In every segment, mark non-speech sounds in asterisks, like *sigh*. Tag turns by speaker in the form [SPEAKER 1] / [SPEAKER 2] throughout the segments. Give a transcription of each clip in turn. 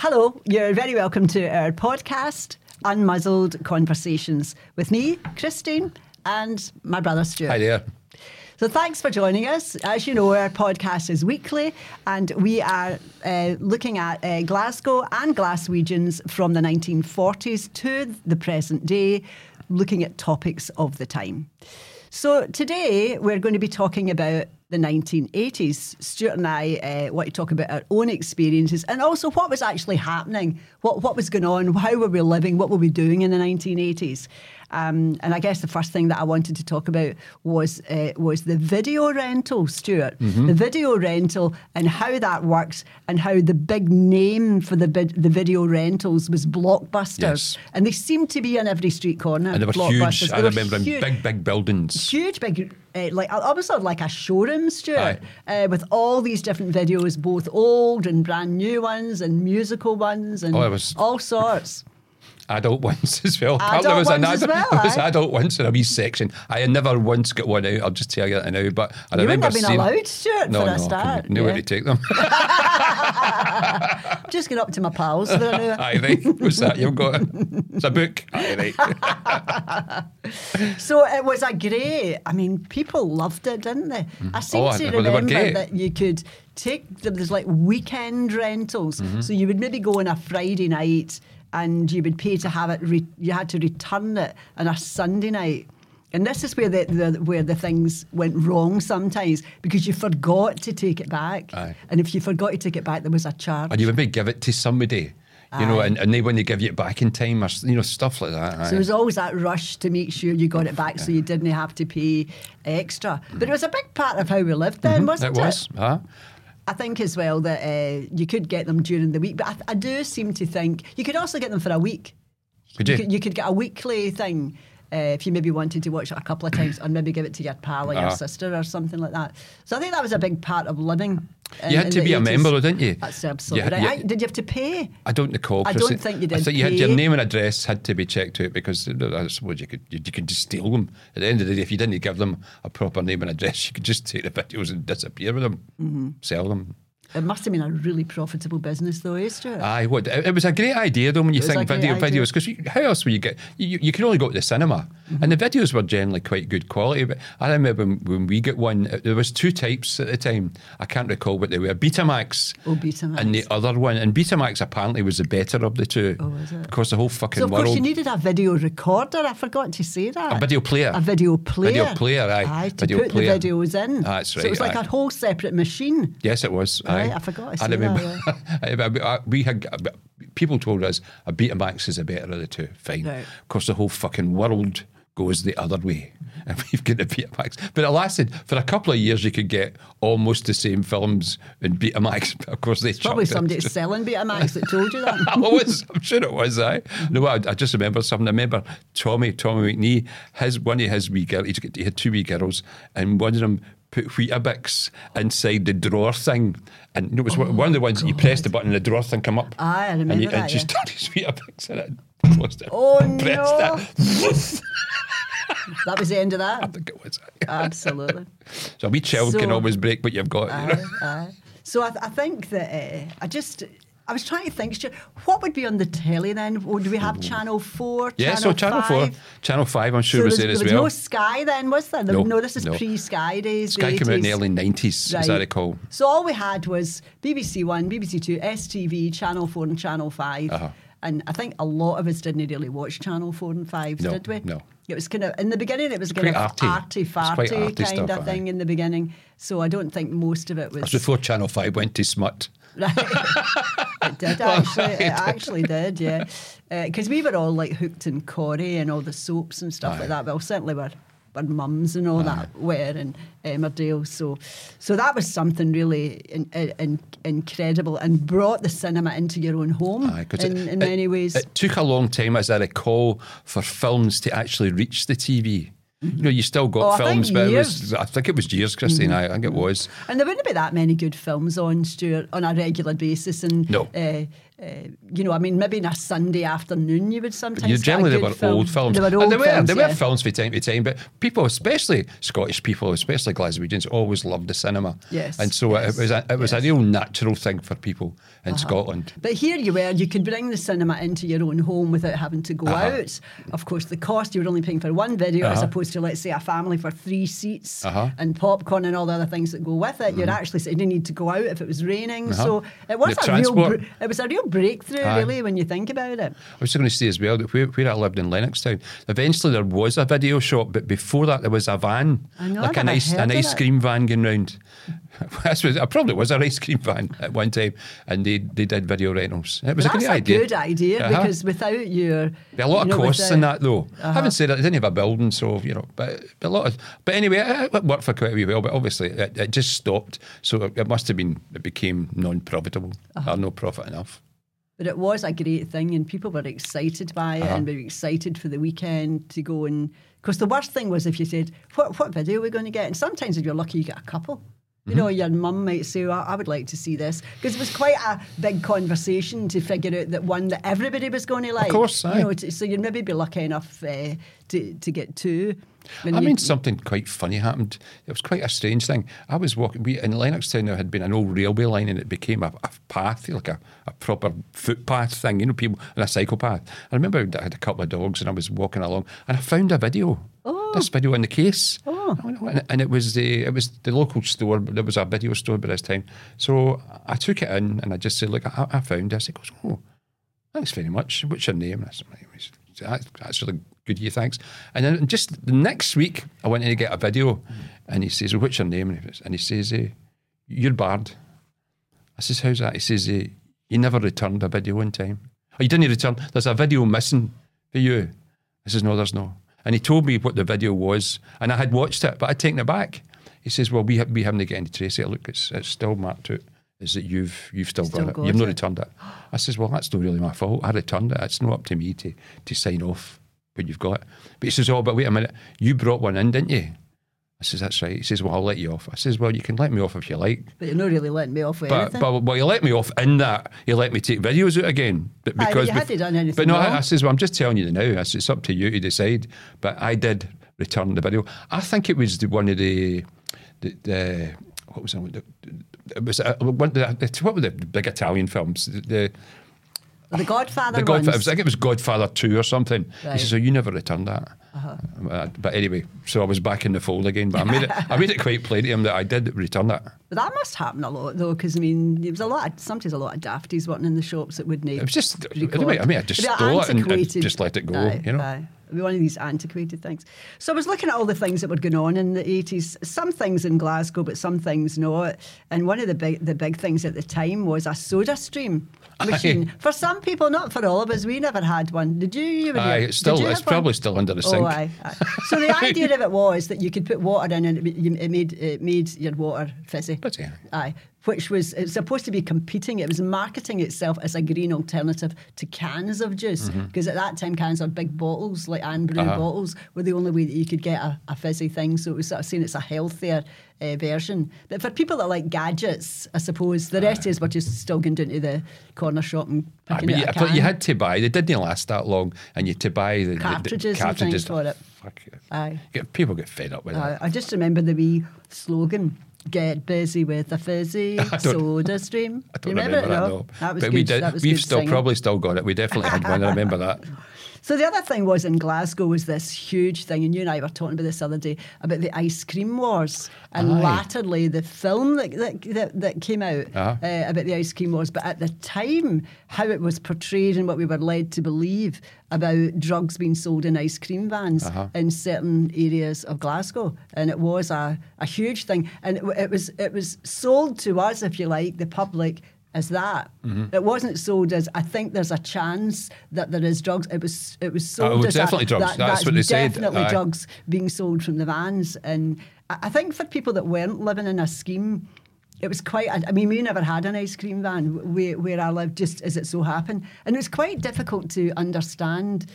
[SPEAKER 1] Hello, you're very welcome to our podcast, Unmuzzled Conversations, with me, Christine, and my brother Stuart.
[SPEAKER 2] Hi there.
[SPEAKER 1] So thanks for joining us. As you know, our podcast is weekly, and we are uh, looking at uh, Glasgow and Glaswegians from the 1940s to the present day, looking at topics of the time. So today we're going to be talking about the 1980s. Stuart and I uh, want to talk about our own experiences and also what was actually happening, what, what was going on, how were we living, what were we doing in the 1980s. Um, and I guess the first thing that I wanted to talk about was uh, was the video rental, Stuart.
[SPEAKER 2] Mm-hmm.
[SPEAKER 1] The video rental and how that works, and how the big name for the bid, the video rentals was Blockbusters,
[SPEAKER 2] Yes.
[SPEAKER 1] and they seemed to be on every street corner.
[SPEAKER 2] And they were huge.
[SPEAKER 1] They
[SPEAKER 2] I
[SPEAKER 1] were
[SPEAKER 2] remember
[SPEAKER 1] huge
[SPEAKER 2] big, big buildings.
[SPEAKER 1] huge big uh, like I almost sort of like a showroom Stuart uh, with all these different videos both old and brand new ones and musical ones and
[SPEAKER 2] Oh, was-
[SPEAKER 1] all sorts
[SPEAKER 2] Adult *laughs* ones as well.
[SPEAKER 1] Adult
[SPEAKER 2] there was an
[SPEAKER 1] ones as well,
[SPEAKER 2] there was
[SPEAKER 1] aye.
[SPEAKER 2] adult ones in a wee section. I had never once got one out. I'll just tell you that now. But I
[SPEAKER 1] you wouldn't
[SPEAKER 2] remember
[SPEAKER 1] have been
[SPEAKER 2] seeing,
[SPEAKER 1] allowed Stuart
[SPEAKER 2] No,
[SPEAKER 1] for
[SPEAKER 2] no,
[SPEAKER 1] a
[SPEAKER 2] I
[SPEAKER 1] start
[SPEAKER 2] couldn't. Nowhere
[SPEAKER 1] yeah.
[SPEAKER 2] to take them. *laughs*
[SPEAKER 1] just get up to my pals there now. *laughs*
[SPEAKER 2] Aye, right. What's that you've got? It's a book. Aye, right.
[SPEAKER 1] So it was a great. I mean, people loved it, didn't they? I seem
[SPEAKER 2] Oh,
[SPEAKER 1] to
[SPEAKER 2] well,
[SPEAKER 1] remember
[SPEAKER 2] great.
[SPEAKER 1] that you could take there was like weekend rentals.
[SPEAKER 2] Mm-hmm.
[SPEAKER 1] So you would maybe go on a Friday night and you would pay to have it. Re- you had to return it on a Sunday night. And this is where the, the where the things went wrong sometimes because you forgot to take it back.
[SPEAKER 2] Aye.
[SPEAKER 1] And if you forgot to take it back, there was a charge.
[SPEAKER 2] And you would maybe give it to somebody. You know, and, and they when they give you it back in time or you know stuff like that.
[SPEAKER 1] So
[SPEAKER 2] aye.
[SPEAKER 1] there was always that rush to make sure you got it back so you didn't have to pay extra. But it was a big part of how we lived then, mm-hmm. wasn't
[SPEAKER 2] it
[SPEAKER 1] it?
[SPEAKER 2] was. Huh?
[SPEAKER 1] I think as well that uh, you could get them during the week, but I, I do seem to think you could also get them for a week.
[SPEAKER 2] Could
[SPEAKER 1] You
[SPEAKER 2] you?
[SPEAKER 1] could, you could get a weekly thing uh, if you maybe wanted to watch it a couple of times and maybe give it to your pal or your
[SPEAKER 2] Ah.
[SPEAKER 1] sister or something like that. So I think that was a big part of living. in-
[SPEAKER 2] You had to be a member, though, didn't you?
[SPEAKER 1] That's absolutely
[SPEAKER 2] Yeah,
[SPEAKER 1] right.
[SPEAKER 2] yeah.
[SPEAKER 1] I- did you have to pay?
[SPEAKER 2] I don't recall.
[SPEAKER 1] I don't think you did
[SPEAKER 2] I think you had your name and address had to be checked out because I suppose you could you, you could just steal them. At the end of the day, if you didn't give them a proper name and address, you could just take the videos and disappear with them,
[SPEAKER 1] Mm-hmm.
[SPEAKER 2] sell them.
[SPEAKER 1] It must have been a really profitable business, though, eh, Stuart?
[SPEAKER 2] Aye, what it, it was a great idea though when you
[SPEAKER 1] It
[SPEAKER 2] think video videos because how else would you get? You, you can only go to the cinema,
[SPEAKER 1] Mm-hmm.
[SPEAKER 2] and the videos were generally quite good quality. But I remember when, when we got one, uh, there was two types at the time. I can't recall what they were. Betamax.
[SPEAKER 1] Oh, Betamax.
[SPEAKER 2] And the other one, and Betamax apparently was the better of the two.
[SPEAKER 1] Oh, was it?
[SPEAKER 2] Because the whole fucking
[SPEAKER 1] So of
[SPEAKER 2] world.
[SPEAKER 1] course you needed a video recorder. I forgot to say that.
[SPEAKER 2] A video player.
[SPEAKER 1] A video player.
[SPEAKER 2] Video player, aye.
[SPEAKER 1] to
[SPEAKER 2] Video
[SPEAKER 1] put
[SPEAKER 2] player.
[SPEAKER 1] the videos in.
[SPEAKER 2] That's right.
[SPEAKER 1] So it was
[SPEAKER 2] right,
[SPEAKER 1] like a whole separate machine.
[SPEAKER 2] Yes, it was.
[SPEAKER 1] Right,
[SPEAKER 2] aye.
[SPEAKER 1] I forgot
[SPEAKER 2] I
[SPEAKER 1] that,
[SPEAKER 2] remember. *laughs* I- I- we had people told us a Betamax is a better of the two. Fine.
[SPEAKER 1] Right.
[SPEAKER 2] Of course, the whole fucking world goes the other way, *laughs* and we've got a Betamax. But it lasted for a couple of years. You could get almost the same films in Betamax. *laughs* But of course, they
[SPEAKER 1] Probably somebody selling Betamax that told you that.
[SPEAKER 2] I was, I'm sure it was. I no, I, I just remember something. I remember Tommy, Tommy McNee, his one of his wee girls. He, he had two wee girls, and one of them put Weetabix inside the drawer thing, and it was one one of the ones that you press the button, and the drawer thing come up.
[SPEAKER 1] Aye, I remember
[SPEAKER 2] and you,
[SPEAKER 1] that,
[SPEAKER 2] And she
[SPEAKER 1] yeah.
[SPEAKER 2] stuck his Weetabix in it. Closed it.
[SPEAKER 1] Oh, *laughs* no.
[SPEAKER 2] it.
[SPEAKER 1] that was the end of that? *laughs*
[SPEAKER 2] I think it was.
[SPEAKER 1] Absolutely.
[SPEAKER 2] So a wee child can always break what you've got. you know.
[SPEAKER 1] Aye, aye. So I, th- I think that uh, I just. I was trying to think, what would be on the telly then? Would we have Channel 4?
[SPEAKER 2] Yeah,
[SPEAKER 1] Channel
[SPEAKER 2] so Channel 4,
[SPEAKER 1] 5?
[SPEAKER 2] Channel 5, I'm sure
[SPEAKER 1] So
[SPEAKER 2] was
[SPEAKER 1] there
[SPEAKER 2] as well.
[SPEAKER 1] there was no Sky then, was there?
[SPEAKER 2] No,
[SPEAKER 1] no this is
[SPEAKER 2] no.
[SPEAKER 1] pre Sky days.
[SPEAKER 2] Sky came out in the early 90s, as I recall.
[SPEAKER 1] So all we had was BBC One, BBC Two, STV, Channel Four, and Channel 5
[SPEAKER 2] Uh-huh.
[SPEAKER 1] And I think a lot of us didn't really watch Channel Four and Five,
[SPEAKER 2] No,
[SPEAKER 1] did we?
[SPEAKER 2] no.
[SPEAKER 1] It was kind of in the beginning. It was kind of
[SPEAKER 2] arty.
[SPEAKER 1] arty, farty
[SPEAKER 2] arty
[SPEAKER 1] kind
[SPEAKER 2] stuff,
[SPEAKER 1] of thing
[SPEAKER 2] aye.
[SPEAKER 1] in the beginning. So I don't think most of it was.
[SPEAKER 2] That's before Channel 5 went to smut. *laughs*
[SPEAKER 1] Right. *laughs* Oh, it did actually. It actually did, yeah. Uh, because we were all like hooked in Corrie and all the soaps and stuff
[SPEAKER 2] Aye.
[SPEAKER 1] like that. Well, certainly we're, our mums and all that were in Emmerdale. So, so that was something really in, in, incredible and brought the cinema into your own home
[SPEAKER 2] Aye,
[SPEAKER 1] in,
[SPEAKER 2] it-
[SPEAKER 1] in
[SPEAKER 2] it-
[SPEAKER 1] many ways.
[SPEAKER 2] It took a long time, as I recall, for films to actually reach the TV. You know, you still got
[SPEAKER 1] Oh,
[SPEAKER 2] films, but.
[SPEAKER 1] Mm-hmm.
[SPEAKER 2] was, I think it was years, Christine. I think it was.
[SPEAKER 1] And there wouldn't be that many good films on, Stuart, on a regular basis. And
[SPEAKER 2] No.
[SPEAKER 1] uh, uh, you know, I mean, maybe in a Sunday afternoon, you would sometimes. A
[SPEAKER 2] generally they were
[SPEAKER 1] film.
[SPEAKER 2] old films.
[SPEAKER 1] They were
[SPEAKER 2] And
[SPEAKER 1] old
[SPEAKER 2] they were,
[SPEAKER 1] films.
[SPEAKER 2] they
[SPEAKER 1] yeah.
[SPEAKER 2] were films from time to time, but people, especially Scottish people, especially Glaswegians, always loved the cinema.
[SPEAKER 1] Yes,
[SPEAKER 2] And so
[SPEAKER 1] yes,
[SPEAKER 2] it was a, it was
[SPEAKER 1] yes.
[SPEAKER 2] A real natural thing for people in Scotland.
[SPEAKER 1] But here you were, you could bring the cinema into your own home without having to go
[SPEAKER 2] Uh-huh.
[SPEAKER 1] out. Of course, the cost, you were only paying for one video as
[SPEAKER 2] Uh-huh.
[SPEAKER 1] opposed to, let's say, a family for three seats
[SPEAKER 2] Uh-huh. Mm-hmm.
[SPEAKER 1] and popcorn and all the other things that go with it. You're actually saying you need to go out if it was raining. So it was
[SPEAKER 2] The
[SPEAKER 1] a real, br- it was a real breakthrough,
[SPEAKER 2] Aye.
[SPEAKER 1] really, when you think about it.
[SPEAKER 2] I was going to say as well that where, where I lived in Lennoxtown, eventually there was a video shop, but before that there was a van,
[SPEAKER 1] I know,
[SPEAKER 2] like an ice an ice cream van going round. *laughs* This was, I probably was an ice cream van at one time, and they, they did video rentals. It was
[SPEAKER 1] But
[SPEAKER 2] a
[SPEAKER 1] that's
[SPEAKER 2] great
[SPEAKER 1] a
[SPEAKER 2] idea.
[SPEAKER 1] good idea
[SPEAKER 2] Uh-huh.
[SPEAKER 1] because without your.
[SPEAKER 2] There are a lot of
[SPEAKER 1] know,
[SPEAKER 2] costs in that, though. Having said that, they didn't have a building, so you know, but, but a lot of. But anyway, it, it worked for quite a wee while. But obviously, it, it just stopped. So it, it must have been. It became non-profitable
[SPEAKER 1] Uh-huh.
[SPEAKER 2] or no profit enough.
[SPEAKER 1] But it was a great thing, and people were excited by it,
[SPEAKER 2] Uh-huh.
[SPEAKER 1] and were excited for the weekend to go and. Because the worst thing was if you said, "What what video are we going to get?" And sometimes if you're lucky, you get a couple. You
[SPEAKER 2] Mm-hmm.
[SPEAKER 1] know, your mum might say, well, "I would like to see this," because it was quite a big conversation to figure out that one that everybody was going to like.
[SPEAKER 2] Of course,
[SPEAKER 1] you know, to, so you'd maybe be lucky enough uh, to to get two. When
[SPEAKER 2] I
[SPEAKER 1] you-
[SPEAKER 2] mean, something quite funny happened. It was quite a strange thing. I was walking, we, in Lennoxtown, there had been an old railway line and it became a, a path, like a, a proper footpath thing, you know, people, and a cyclepath. I remember I had a couple of dogs and I was walking along and I found a video. Oh. This video in the case.
[SPEAKER 1] Oh.
[SPEAKER 2] And, and it was the it was the local store, there was a video store by this time. So I took it in and I just said, Look, I, I found this. He goes, Oh, thanks very much. What's your name? And I said, my name is, that's, that's really good you, thanks. And then just the next week, I went in to get a video, and he says, well, what's your name? And he, says, eh, you're Bard. I says, how's that? He says, eh, you never returned a video in time. Oh, you didn't return. There's a video missing for you. I says, no, there's no. And he told me what the video was, and I had watched it, but I'd taken it back. He says, well, we, ha- we haven't got any trace it. Look, it's, it's still marked out. Is that you've you've still,
[SPEAKER 1] Still
[SPEAKER 2] got it?
[SPEAKER 1] got
[SPEAKER 2] You've not returned it. I says, well, that's not really my fault. I returned it. It's not up to me to to sign off when you've got it. But he says, oh, but wait a minute, you brought one in, didn't you? I says, that's right. He says, well, I'll let you off. I says, well, you can let me off if you like.
[SPEAKER 1] but you're not really letting me off with
[SPEAKER 2] But,
[SPEAKER 1] anything.
[SPEAKER 2] but well, you let me off in that you let me take videos out again. But
[SPEAKER 1] Aye, but
[SPEAKER 2] because
[SPEAKER 1] you done anything
[SPEAKER 2] But no. I, I says, well, I'm just telling you now. I says, it's up to you to decide. But I did return the video. I think it was the, one of the, the, the what was it? It was uh, one, the, what were the big Italian films? The, the,
[SPEAKER 1] the Godfather
[SPEAKER 2] the Godfather. I think it was Godfather Two or something.
[SPEAKER 1] Right.
[SPEAKER 2] He says, "So you never returned that." Uh, but anyway, so I was back in the fold again. But I made it. I made it quite plain to him that I did return that.
[SPEAKER 1] But that must happen a lot though, because I mean, there was a lot. Of, sometimes a lot of dafties working in the shops that wouldn't.
[SPEAKER 2] It was just. Mean, I mean, I just stole it and, and just let it go.
[SPEAKER 1] Aye,
[SPEAKER 2] you know.
[SPEAKER 1] aye. One of these antiquated things. So I was looking at all the things that were going on in the 80s. Some things in Glasgow, but some things not. And one of the big the big things at the time was a SodaStream machine. *laughs* For some people, not for all of us. We never had one. Did you? you
[SPEAKER 2] Aye, it's still. It's
[SPEAKER 1] one?
[SPEAKER 2] probably still under the sink.
[SPEAKER 1] Oh, aye, aye. So the *laughs* idea of it was that you could put water in and it, made it made your water fizzy.
[SPEAKER 2] Fizzy, aye.
[SPEAKER 1] Aye. Which was it's supposed to be competing. It was marketing itself as a green alternative to cans of juice
[SPEAKER 2] Mm-hmm.
[SPEAKER 1] because at that time cans are big bottles like Irn-Bru
[SPEAKER 2] Uh-huh.
[SPEAKER 1] bottles were the only way that you could get a, a fizzy thing. So it was sort of saying it's a healthier uh, version. But for people that like gadgets, I suppose the rest is we're just still going down to the corner shop and picking I
[SPEAKER 2] mean,
[SPEAKER 1] a can.
[SPEAKER 2] you had to buy. They didn't last that long, and you had to buy the the- the
[SPEAKER 1] Cartridges for it.
[SPEAKER 2] Fuck it.
[SPEAKER 1] Aye.
[SPEAKER 2] Get, people get fed up with
[SPEAKER 1] Uh,
[SPEAKER 2] that.
[SPEAKER 1] I just remember the wee slogan. Get busy with the fizzy *laughs* soda *laughs* stream.
[SPEAKER 2] I don't
[SPEAKER 1] you remember,
[SPEAKER 2] remember,
[SPEAKER 1] it?
[SPEAKER 2] that
[SPEAKER 1] No? That was
[SPEAKER 2] but
[SPEAKER 1] good.
[SPEAKER 2] we did.
[SPEAKER 1] That was
[SPEAKER 2] We've still
[SPEAKER 1] singing.
[SPEAKER 2] probably still got it. We definitely had one. I remember that. *laughs*
[SPEAKER 1] So the other thing was in Glasgow was this huge thing, and you and I were talking about this the other day about the ice cream wars, and
[SPEAKER 2] Aye.
[SPEAKER 1] latterly the film that that, that, that came out
[SPEAKER 2] Uh-huh.
[SPEAKER 1] uh, about the ice cream wars. But at the time, how it was portrayed and what we were led to believe about drugs being sold in ice cream vans
[SPEAKER 2] Uh-huh.
[SPEAKER 1] in certain areas of Glasgow, and it was a, a huge thing, and it, it was it was sold to us, if you like, the public. As that,
[SPEAKER 2] Mm-hmm.
[SPEAKER 1] it wasn't sold as. I think there's a chance that there is drugs. It was. It was sold
[SPEAKER 2] Oh, it was
[SPEAKER 1] as
[SPEAKER 2] definitely drugs.
[SPEAKER 1] that-
[SPEAKER 2] That's what they said.
[SPEAKER 1] Definitely
[SPEAKER 2] Aye.
[SPEAKER 1] drugs being sold from the vans, and I I think for people that weren't living in a scheme, it was quite. I mean, we never had an ice cream van where, where I lived, just as it so happened, and it was quite difficult to understand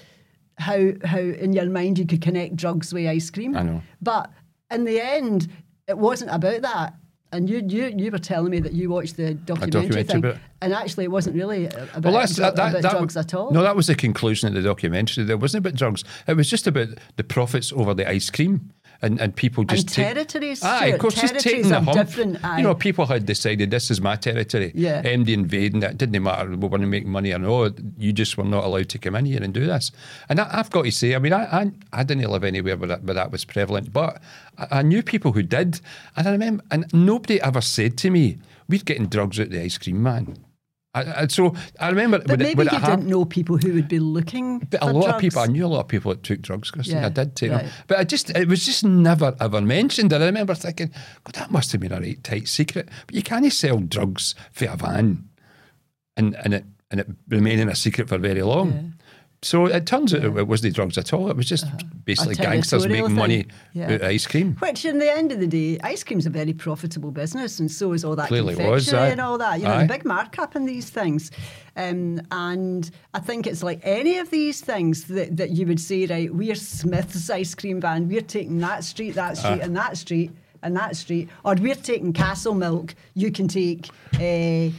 [SPEAKER 1] how how in your mind you could connect drugs with ice cream.
[SPEAKER 2] I know.
[SPEAKER 1] but in the end, it wasn't about that. And you, you you were telling me that you watched the documentary,
[SPEAKER 2] documentary
[SPEAKER 1] thing, and actually it wasn't really about,
[SPEAKER 2] Well, that's that, that,
[SPEAKER 1] about
[SPEAKER 2] that
[SPEAKER 1] drugs at all.
[SPEAKER 2] No, that was the conclusion of the documentary. There wasn't about drugs. It was just about the profits over the ice cream. And, and people just take-
[SPEAKER 1] territories,
[SPEAKER 2] Aye,
[SPEAKER 1] Stuart.
[SPEAKER 2] of course, just taking the hump.
[SPEAKER 1] different, aye.
[SPEAKER 2] You know, people had decided this is my territory.
[SPEAKER 1] Yeah.
[SPEAKER 2] MD invading that didn't matter. We want to make money or no. You just were not allowed to come in here and do this. And I, I've got to say, I mean, I, I, I didn't live anywhere where that, where that was prevalent, but I, I knew people who did. And I remember, and nobody ever said to me, "We're getting drugs out the ice cream man." I, I, so I remember
[SPEAKER 1] but
[SPEAKER 2] it,
[SPEAKER 1] maybe you
[SPEAKER 2] it happened.
[SPEAKER 1] didn't know people who would be looking
[SPEAKER 2] a lot
[SPEAKER 1] drugs.
[SPEAKER 2] of people, I knew a lot of people that took drugs, Christine.
[SPEAKER 1] Yeah,
[SPEAKER 2] I did take
[SPEAKER 1] right.
[SPEAKER 2] them. But I just, it was just never ever mentioned. And I remember thinking, God, that must have been a right tight secret. But you can't sell drugs for a van and, and it and it remaining a secret for very long. So it turns out it wasn't drugs at all. It was just basically gangsters making money.
[SPEAKER 1] Yeah.
[SPEAKER 2] out of ice cream.
[SPEAKER 1] Which, in the end of the day, ice cream's a very profitable business, and so is all that
[SPEAKER 2] Clearly
[SPEAKER 1] confectionery
[SPEAKER 2] was,
[SPEAKER 1] and all that. You know,
[SPEAKER 2] Aye.
[SPEAKER 1] the big markup in these things. Um, and I think it's like any of these things that, that you would say, right, we're Smith's ice cream van, we're taking that street, that street,
[SPEAKER 2] Ah.
[SPEAKER 1] and that street, and that street, or we're taking Castlemilk, you can take. Uh,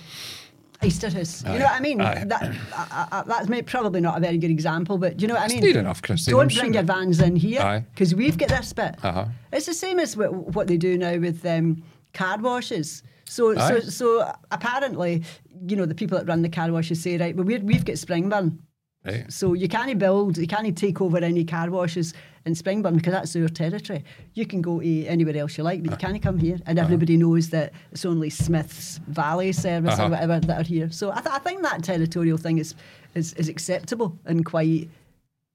[SPEAKER 1] Easterhouse. You know what I mean? That, I, I, that's may, probably not a very good example, but do you know what I mean?
[SPEAKER 2] near enough, Christine,
[SPEAKER 1] Don't
[SPEAKER 2] I'm
[SPEAKER 1] bring
[SPEAKER 2] sure.
[SPEAKER 1] your vans in here because we've got this bit.
[SPEAKER 2] Uh-huh.
[SPEAKER 1] It's the same as what, what they do now with um, car washes. So, so,
[SPEAKER 2] Aye.
[SPEAKER 1] so apparently, you know, the people that run the car washes say, right, well, we're, we've got Springburn.
[SPEAKER 2] Right.
[SPEAKER 1] So you can't build, you can't take over any car washes in Springburn because that's their territory. You can go to anywhere else you like, but you can't come here. And everybody knows that it's only Smith's Valley service
[SPEAKER 2] Uh-huh.
[SPEAKER 1] or whatever that are here. So I, th- I think that territorial thing is, is is acceptable and quite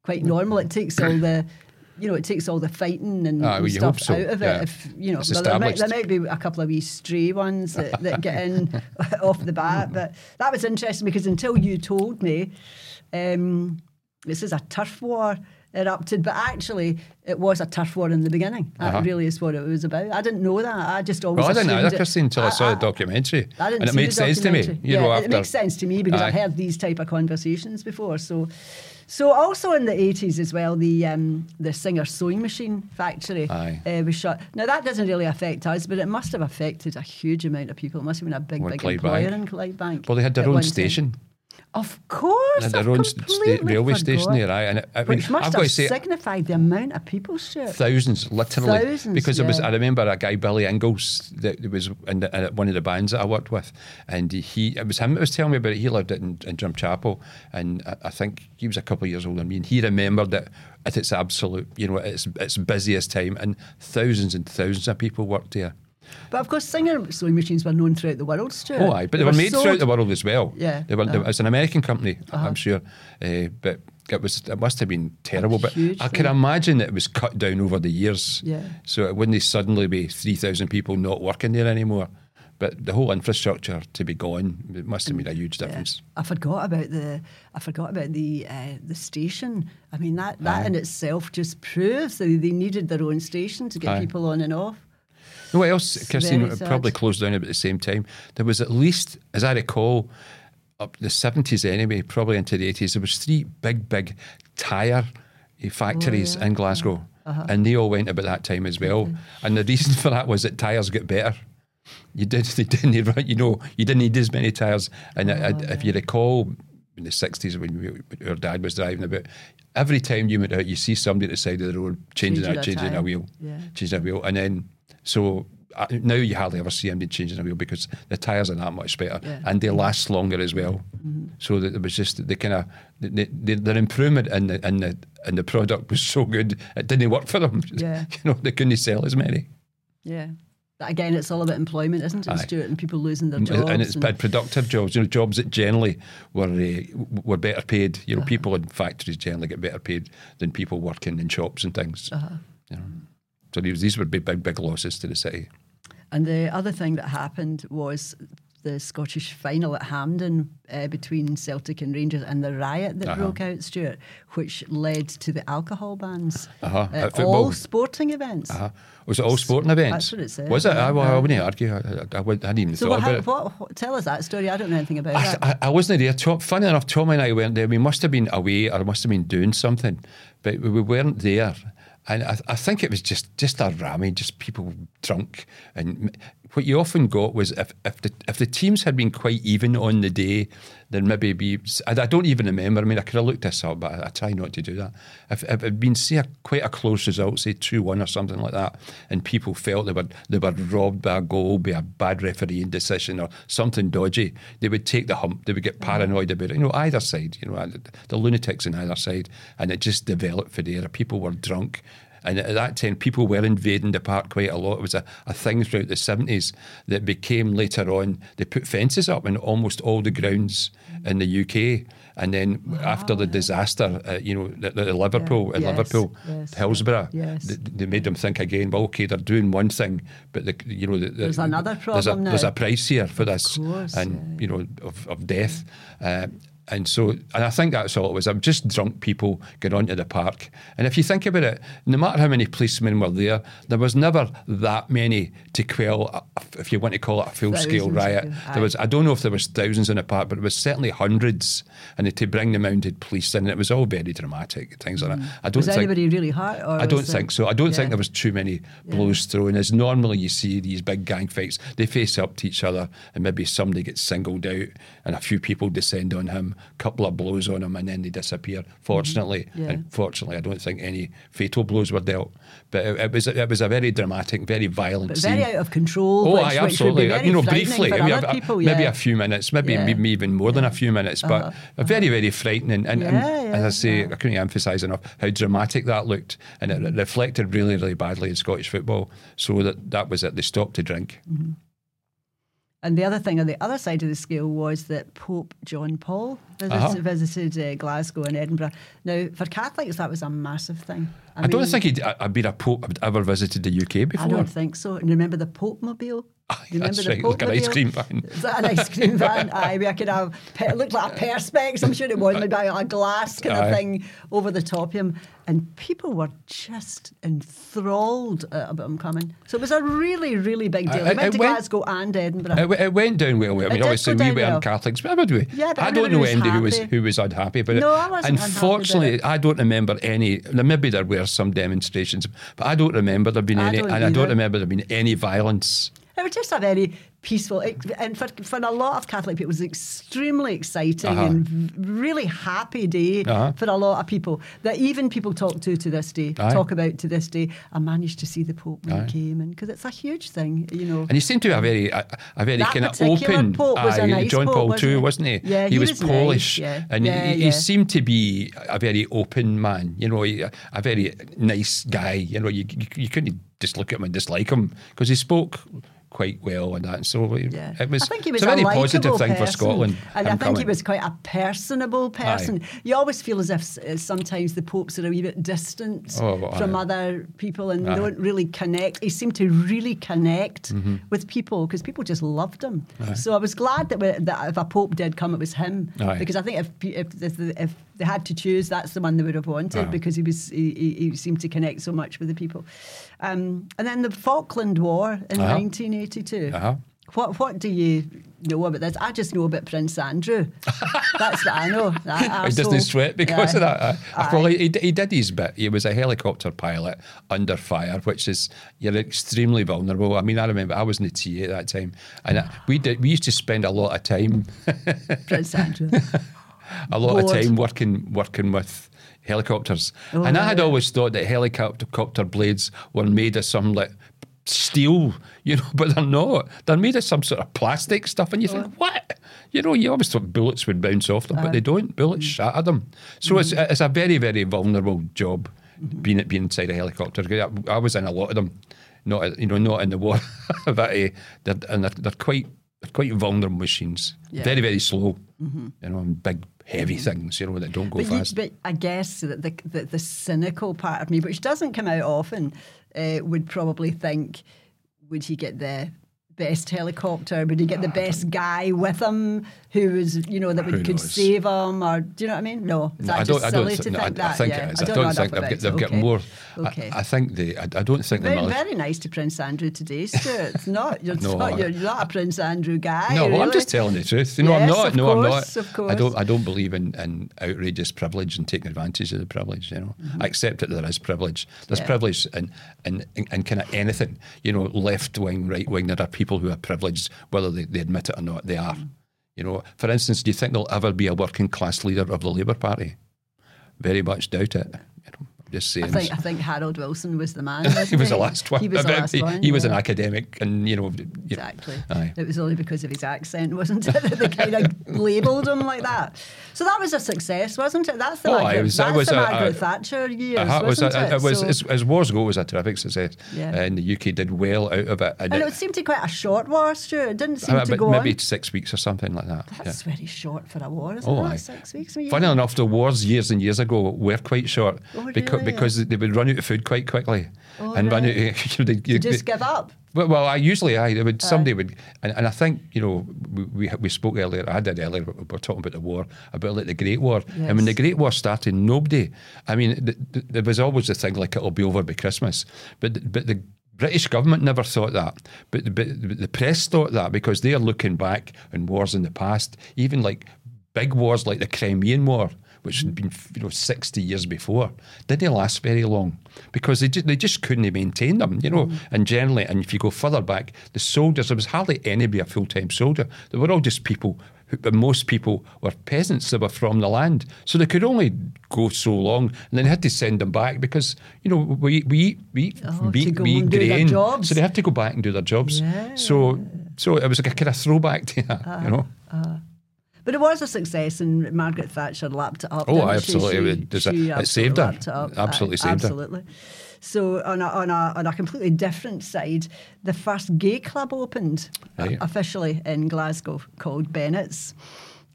[SPEAKER 1] quite normal. It takes all the you know, it takes all the fighting and,
[SPEAKER 2] Ah, well,
[SPEAKER 1] stuff
[SPEAKER 2] so,
[SPEAKER 1] out of
[SPEAKER 2] yeah.
[SPEAKER 1] it. If you know, there, might, there might be a couple of wee stray ones that, that get in *laughs* *laughs* off the bat. But that was interesting because until you told me, um, this is a turf war erupted, but actually it was a turf war in the beginning. That
[SPEAKER 2] Uh-huh.
[SPEAKER 1] really is what it was about. I didn't know that. I just always.
[SPEAKER 2] Well, I didn't either,
[SPEAKER 1] it-
[SPEAKER 2] Christine, until I, saw the documentary.
[SPEAKER 1] I didn't
[SPEAKER 2] and it made
[SPEAKER 1] the
[SPEAKER 2] sense to me. You
[SPEAKER 1] yeah,
[SPEAKER 2] know,
[SPEAKER 1] it makes sense to me because I've
[SPEAKER 2] Aye.
[SPEAKER 1] heard these type of conversations before. So, so also in the eighties as well, the um, the Singer sewing machine factory uh, was shut. Now that doesn't really affect us, but it must have affected a huge amount of people. It must have been a big, big
[SPEAKER 2] Clydebank.
[SPEAKER 1] employer in Clydebank.
[SPEAKER 2] Well, they had their own
[SPEAKER 1] station. time. Of course,
[SPEAKER 2] had their
[SPEAKER 1] I've
[SPEAKER 2] own st- railway station there, aye. And it, I mean,
[SPEAKER 1] Which must
[SPEAKER 2] I've got
[SPEAKER 1] have
[SPEAKER 2] to say,
[SPEAKER 1] signified the amount of people, Stuart.
[SPEAKER 2] thousands, literally.
[SPEAKER 1] Thousands,
[SPEAKER 2] because it was. I remember a guy, Billy Ingalls, that was in, the, in one of the bands that I worked with, and he, it was him that was telling me about it. He lived in, in Drumchapel, and I, I think he was a couple of years older than me, and he remembered it at its absolute, you know, its its busiest time, and thousands and thousands of people worked there.
[SPEAKER 1] But of course, Singer sewing machines were known throughout the world, Stuart.
[SPEAKER 2] Oh, aye, but they, were made
[SPEAKER 1] sold-
[SPEAKER 2] throughout the world as well.
[SPEAKER 1] Yeah,
[SPEAKER 2] they were.
[SPEAKER 1] uh-huh.
[SPEAKER 2] it's an American company, I'm sure, uh, but it was. It must have been terrible. But
[SPEAKER 1] Huge
[SPEAKER 2] I can imagine that it was cut down over the years.
[SPEAKER 1] Yeah.
[SPEAKER 2] So it wouldn't suddenly be three thousand people not working there anymore. But the whole infrastructure to be gone, it must have made a huge
[SPEAKER 1] Yeah.
[SPEAKER 2] difference.
[SPEAKER 1] I forgot about the I forgot about the uh, the station. I mean that that
[SPEAKER 2] Aye.
[SPEAKER 1] in itself just proves that they needed their own station to get
[SPEAKER 2] Aye.
[SPEAKER 1] people on and off.
[SPEAKER 2] Know what else, Christine,
[SPEAKER 1] very
[SPEAKER 2] it
[SPEAKER 1] sad.
[SPEAKER 2] probably closed down about the same time? There was at least, as I recall, up the 70s anyway, probably into the 80s, there was three big, big tyre eh, factories
[SPEAKER 1] Oh, yeah.
[SPEAKER 2] in Glasgow.
[SPEAKER 1] Uh-huh.
[SPEAKER 2] And they all went about that time as well. And the reason for that was that tyres got better. You did, *laughs* they didn't, run- you know, you didn't need as many tyres. And I- I- if you recall, in the 60s when we, our dad was driving about, every time you went out, you see somebody at the side of the road changing,
[SPEAKER 1] Changing
[SPEAKER 2] a,
[SPEAKER 1] a
[SPEAKER 2] changing a wheel,
[SPEAKER 1] Yeah.
[SPEAKER 2] changing a wheel. And then, so uh, now you hardly ever see anybody changing a wheel because the tyres are that much better
[SPEAKER 1] Yeah.
[SPEAKER 2] and they last longer as well. So that it was just the kind of the, the, their improvement in the in the in the product was so good it didn't work for them. *laughs*
[SPEAKER 1] Yeah.
[SPEAKER 2] you know they couldn't sell as many.
[SPEAKER 1] Yeah. Again, it's all about employment, isn't it,
[SPEAKER 2] Aye.
[SPEAKER 1] Stuart? And people losing their jobs.
[SPEAKER 2] and it's bad productive jobs, you know, jobs that generally were uh, were better paid. You
[SPEAKER 1] Uh-huh.
[SPEAKER 2] know, people in factories generally get better paid than people working in shops and things.
[SPEAKER 1] Uh-huh.
[SPEAKER 2] You know. So these these would be big big losses to the city.
[SPEAKER 1] And the other thing that happened was the Scottish final at Hampden uh, between Celtic and Rangers and the riot that
[SPEAKER 2] Uh-huh.
[SPEAKER 1] broke out, Stuart, which led to the alcohol bans
[SPEAKER 2] Uh-huh.
[SPEAKER 1] at
[SPEAKER 2] At football.
[SPEAKER 1] all sporting events.
[SPEAKER 2] Uh-huh. Was it all sporting events?
[SPEAKER 1] That's what it said,
[SPEAKER 2] Was it?
[SPEAKER 1] yeah.
[SPEAKER 2] I, well, I wouldn't argue. I, I, I, wouldn't- hadn't even
[SPEAKER 1] So
[SPEAKER 2] thought
[SPEAKER 1] what,
[SPEAKER 2] about
[SPEAKER 1] how,
[SPEAKER 2] it.
[SPEAKER 1] what, what- tell us that story. I don't know anything about
[SPEAKER 2] I,
[SPEAKER 1] that.
[SPEAKER 2] I, I wasn't there. Tom, funny enough, Tom and I weren't there. We must have been away or must have been doing something, but we, we weren't there. And I, I think it was just just a rammy, just people drunk and what you often got was if if the if the teams had been quite even on the day, then maybe be. I I don't even remember. I mean, I could have looked this up, but I, I try not to do that. If, if it had been say a, quite a close result, say two one or something like that, and people felt they were they were robbed by a goal, by a bad refereeing decision or something dodgy, they would take the hump. They would get mm-hmm. paranoid about it. You know, either side. You know, the lunatics on either side, and it just developed for there. People were drunk. And at that time, people were invading the park quite a lot. It was a, a thing throughout the 70s that became later on, they put fences up in almost all the grounds in the UK. And then wow. after the disaster, uh, you know, the, the Liverpool, yeah. yes. Liverpool, yes. Hillsborough,
[SPEAKER 1] yes.
[SPEAKER 2] they, they, made them think again. Well, okay, they're doing one thing, but the, you know, the,
[SPEAKER 1] there's another problem.
[SPEAKER 2] There's a,
[SPEAKER 1] now.
[SPEAKER 2] there's a price here for this,
[SPEAKER 1] course,
[SPEAKER 2] and
[SPEAKER 1] yeah.
[SPEAKER 2] you know, of, of death. Uh, and so, and I think that's all it was. I'm just drunk people get onto the park. And if you think about it, no matter how many policemen were there, there was never that many to quell, a, if you want to call it a full scale riot. There was, I don't know if there was thousands in the park, but it was certainly hundreds. And to bring the mounted police in, it was all very dramatic, things like that.
[SPEAKER 1] Mm.
[SPEAKER 2] I don't
[SPEAKER 1] was
[SPEAKER 2] think,
[SPEAKER 1] anybody really hurt?
[SPEAKER 2] I don't think so. I don't yeah. think there was too many blows yeah. thrown. As normally you see these big gang fights, they face up to each other and maybe somebody gets singled out and a few people descend on him couple of blows on him and then they disappear. Fortunately,
[SPEAKER 1] mm-hmm. yeah.
[SPEAKER 2] and fortunately, I don't think any fatal blows were dealt. But it, it was it was a very dramatic, very violent,
[SPEAKER 1] but
[SPEAKER 2] scene.
[SPEAKER 1] very out of control.
[SPEAKER 2] Oh,
[SPEAKER 1] which,
[SPEAKER 2] I absolutely. You know, briefly,
[SPEAKER 1] maybe,
[SPEAKER 2] a,
[SPEAKER 1] people,
[SPEAKER 2] maybe
[SPEAKER 1] yeah.
[SPEAKER 2] a few minutes, maybe
[SPEAKER 1] yeah.
[SPEAKER 2] maybe even more than a few minutes, but
[SPEAKER 1] uh-huh.
[SPEAKER 2] very very frightening. And, and as I say, I couldn't emphasise enough how dramatic that looked, and it reflected really really badly in Scottish football. So that that was it. They stopped to drink.
[SPEAKER 1] Mm-hmm. And the other thing on the other side of the scale was that Pope John Paul visit,
[SPEAKER 2] Uh-huh.
[SPEAKER 1] visited uh, Glasgow and Edinburgh. Now, for Catholics, that was a massive thing.
[SPEAKER 2] I, don't think he'd uh, been a pope had ever visited the UK before.
[SPEAKER 1] I don't think so. And remember the Pope Mobile? *laughs* Remember
[SPEAKER 2] that's
[SPEAKER 1] the
[SPEAKER 2] right,
[SPEAKER 1] Pope
[SPEAKER 2] like an ice cream van.
[SPEAKER 1] Is that an ice cream *laughs* van? Aye, we could have, it looked like a perspex, I'm sure it was, maybe a glass kind
[SPEAKER 2] Aye.
[SPEAKER 1] of thing over the top of him. And people were just enthralled uh, about him coming. So it was a really, really big deal.
[SPEAKER 2] I-
[SPEAKER 1] We went
[SPEAKER 2] I
[SPEAKER 1] to
[SPEAKER 2] went-
[SPEAKER 1] Glasgow and Edinburgh.
[SPEAKER 2] It, it went down well. I mean,
[SPEAKER 1] did
[SPEAKER 2] obviously we weren't
[SPEAKER 1] well.
[SPEAKER 2] Catholics, but would we?
[SPEAKER 1] Yeah, but
[SPEAKER 2] I don't know anybody who was who was unhappy about it.
[SPEAKER 1] No, I wasn't
[SPEAKER 2] Unfortunately,
[SPEAKER 1] it.
[SPEAKER 2] I don't remember any. Maybe there were some demonstrations, but I don't remember there being
[SPEAKER 1] I
[SPEAKER 2] any, and I don't remember there being any violence.
[SPEAKER 1] It was just a very peaceful, and for, for a lot of Catholic people, it was extremely exciting
[SPEAKER 2] Uh-huh.
[SPEAKER 1] and really happy day
[SPEAKER 2] Uh-huh.
[SPEAKER 1] for a lot of people that even people talk to to this day,
[SPEAKER 2] Aye.
[SPEAKER 1] talk about to this day. I managed to see the Pope when
[SPEAKER 2] Aye.
[SPEAKER 1] he came in because it's a huge thing, you know.
[SPEAKER 2] And he seemed to be a very, a, a very kind of open.
[SPEAKER 1] Pope was a nice
[SPEAKER 2] John
[SPEAKER 1] Pope,
[SPEAKER 2] Paul
[SPEAKER 1] wasn't
[SPEAKER 2] too,
[SPEAKER 1] he?
[SPEAKER 2] wasn't he?
[SPEAKER 1] Yeah,
[SPEAKER 2] he,
[SPEAKER 1] he
[SPEAKER 2] was,
[SPEAKER 1] was nice,
[SPEAKER 2] Polish,
[SPEAKER 1] yeah.
[SPEAKER 2] and
[SPEAKER 1] Yeah,
[SPEAKER 2] he,
[SPEAKER 1] yeah.
[SPEAKER 2] he seemed to be a very open man. You know, he- a very nice guy. You know, you you, you couldn't just look at him and dislike him because he spoke quite well and that. So
[SPEAKER 1] Yeah.
[SPEAKER 2] it was,
[SPEAKER 1] I think he
[SPEAKER 2] it's
[SPEAKER 1] was
[SPEAKER 2] a very positive thing for
[SPEAKER 1] person.
[SPEAKER 2] Scotland.
[SPEAKER 1] And I think he was quite a personable person. You always feel as if uh, sometimes the popes are a wee bit distant
[SPEAKER 2] Oh,
[SPEAKER 1] from
[SPEAKER 2] aye.
[SPEAKER 1] other people and
[SPEAKER 2] Aye.
[SPEAKER 1] don't really connect. He seemed to really connect
[SPEAKER 2] Mm-hmm.
[SPEAKER 1] with people because people just loved him. So I was glad that, we, that if a pope did come, it was him.
[SPEAKER 2] Aye.
[SPEAKER 1] Because I think if, if, if, if they had to choose, that's the one they would have wanted because he was he, he, he seemed to connect so much with the people. Um, and then the Falkland War in
[SPEAKER 2] Uh-huh.
[SPEAKER 1] 1982.
[SPEAKER 2] Uh-huh.
[SPEAKER 1] What what do you know about this? I just know about Prince Andrew. *laughs* That's what I know. That *laughs*
[SPEAKER 2] He doesn't sweat because of that. I, he, he did his bit. He was a helicopter pilot under fire, which is you're extremely vulnerable. I mean, I remember I was in the TA at that time, and I, we did. We used to spend a lot of time,
[SPEAKER 1] Prince Andrew. *laughs*
[SPEAKER 2] a lot of time working working with helicopters.
[SPEAKER 1] Oh,
[SPEAKER 2] and I had always thought that helicopter blades were made of some like steel, *laughs* you know, but they're not. They're made of some sort of plastic stuff, and you think, oh. what? You know, you always thought bullets would bounce off them, but they don't. Bullets mm. shatter them. So it's mm. it's a very very vulnerable job mm-hmm. being being inside a helicopter. I, I was in a lot of them, not you know not in the war, *laughs* but uh, they're, and they're, they're quite they're quite vulnerable machines.
[SPEAKER 1] Yeah.
[SPEAKER 2] Very very slow, mm-hmm. you know, and big heavy things, you know, that don't go
[SPEAKER 1] But, you,
[SPEAKER 2] fast.
[SPEAKER 1] but I guess that the, the the cynical part of me, which doesn't come out often, uh, would probably think, would he get the best helicopter? Would he get the best guy with him? Who was, you know, that would, could
[SPEAKER 2] knows?
[SPEAKER 1] save them or do you know what I mean? No,
[SPEAKER 2] I don't. I don't.
[SPEAKER 1] silly to
[SPEAKER 2] no,
[SPEAKER 1] think
[SPEAKER 2] I, I
[SPEAKER 1] that?
[SPEAKER 2] think
[SPEAKER 1] yeah.
[SPEAKER 2] it is.
[SPEAKER 1] I
[SPEAKER 2] I
[SPEAKER 1] don't,
[SPEAKER 2] think they've, got,
[SPEAKER 1] it.
[SPEAKER 2] got
[SPEAKER 1] okay.
[SPEAKER 2] more.
[SPEAKER 1] Okay.
[SPEAKER 2] I, think they. I, don't think
[SPEAKER 1] very,
[SPEAKER 2] military.
[SPEAKER 1] very nice to Prince Andrew today, Stuart. It's not. You're, *laughs*
[SPEAKER 2] No,
[SPEAKER 1] not, you're not a Prince Andrew guy.
[SPEAKER 2] No,
[SPEAKER 1] really.
[SPEAKER 2] I'm just telling the truth. You know, I'm not. No, I'm not.
[SPEAKER 1] of course.
[SPEAKER 2] I don't. I don't believe in, in outrageous privilege and taking advantage of the privilege. You know, I accept that there is privilege. There's
[SPEAKER 1] Mm-hmm. Yeah.
[SPEAKER 2] privilege and and and in kind of anything. You know, left wing, right wing. There are people who are privileged, whether they, they admit it or not. They are.
[SPEAKER 1] Mm-hmm.
[SPEAKER 2] You know, for instance, do you think there'll ever be a working class leader of the Labour Party? Very much doubt it. You know, I'm just saying.
[SPEAKER 1] I think I think Harold Wilson was the man. *laughs*
[SPEAKER 2] he
[SPEAKER 1] wasn't
[SPEAKER 2] the last one.
[SPEAKER 1] He was the last
[SPEAKER 2] he,
[SPEAKER 1] one.
[SPEAKER 2] he was an academic, and you know,
[SPEAKER 1] Exactly.
[SPEAKER 2] Aye.
[SPEAKER 1] It was only because of his accent, wasn't it? that they *laughs* kind of labelled him like that. So that was a success, wasn't it? That's the
[SPEAKER 2] Oh,
[SPEAKER 1] Margaret,
[SPEAKER 2] was-
[SPEAKER 1] that's
[SPEAKER 2] was
[SPEAKER 1] the
[SPEAKER 2] a-
[SPEAKER 1] Margaret
[SPEAKER 2] a-
[SPEAKER 1] Thatcher years,
[SPEAKER 2] it was,
[SPEAKER 1] wasn't
[SPEAKER 2] a-
[SPEAKER 1] it?
[SPEAKER 2] it was
[SPEAKER 1] So-
[SPEAKER 2] as, as wars go, it was a terrific success.
[SPEAKER 1] Yeah.
[SPEAKER 2] And the UK did well out of it.
[SPEAKER 1] and it seemed to be quite a short war, Stuart. It didn't seem
[SPEAKER 2] uh,
[SPEAKER 1] to go
[SPEAKER 2] maybe
[SPEAKER 1] on.
[SPEAKER 2] six weeks or something like that. yeah.
[SPEAKER 1] That's very short for a war, isn't
[SPEAKER 2] Oh,
[SPEAKER 1] it?
[SPEAKER 2] aye.
[SPEAKER 1] Six weeks.
[SPEAKER 2] Funny enough, the wars years and years ago were quite short
[SPEAKER 1] Oh,
[SPEAKER 2] becau-
[SPEAKER 1] really?
[SPEAKER 2] Because they would run out of food quite quickly
[SPEAKER 1] Oh,
[SPEAKER 2] and run out.
[SPEAKER 1] right.
[SPEAKER 2] Of, *laughs* they,
[SPEAKER 1] You just give up.
[SPEAKER 2] Well, well, I usually I they would somebody would, and, and I think you know we, we we spoke earlier. I did earlier. We were talking about the war, about like the Great War, and when the Great War started, nobody. I mean, th- th- there was always the thing like it'll be over by Christmas, but but the British government never thought that, but but the press thought that because they are looking back on wars in the past, even like big wars like the Crimean War. Which had been, you know, sixty years before, didn't last very long because they just, they just couldn't maintain them, you know. Mm. And generally, and if you go further back, the soldiers there was hardly anybody a full time soldier. They were all just people. Who, but most people were peasants that were from the land, so they could only go so long, and then they had to send them back because you know we we eat we
[SPEAKER 1] Oh,
[SPEAKER 2] we
[SPEAKER 1] to
[SPEAKER 2] eat,
[SPEAKER 1] go
[SPEAKER 2] we eat
[SPEAKER 1] their
[SPEAKER 2] grain,
[SPEAKER 1] jobs.
[SPEAKER 2] so they have to go back and do their jobs.
[SPEAKER 1] Yeah.
[SPEAKER 2] So so it was like a kind of throwback to that, you uh-huh. know. Uh-huh.
[SPEAKER 1] But it was a success, and Margaret Thatcher lapped it up.
[SPEAKER 2] Oh, absolutely.
[SPEAKER 1] She,
[SPEAKER 2] It
[SPEAKER 1] she, she
[SPEAKER 2] it saved her.
[SPEAKER 1] it.
[SPEAKER 2] Absolutely
[SPEAKER 1] Aye,
[SPEAKER 2] saved her.
[SPEAKER 1] Absolutely. So on a, on a on a completely different side, the first gay club opened
[SPEAKER 2] Right.
[SPEAKER 1] officially in Glasgow called Bennets.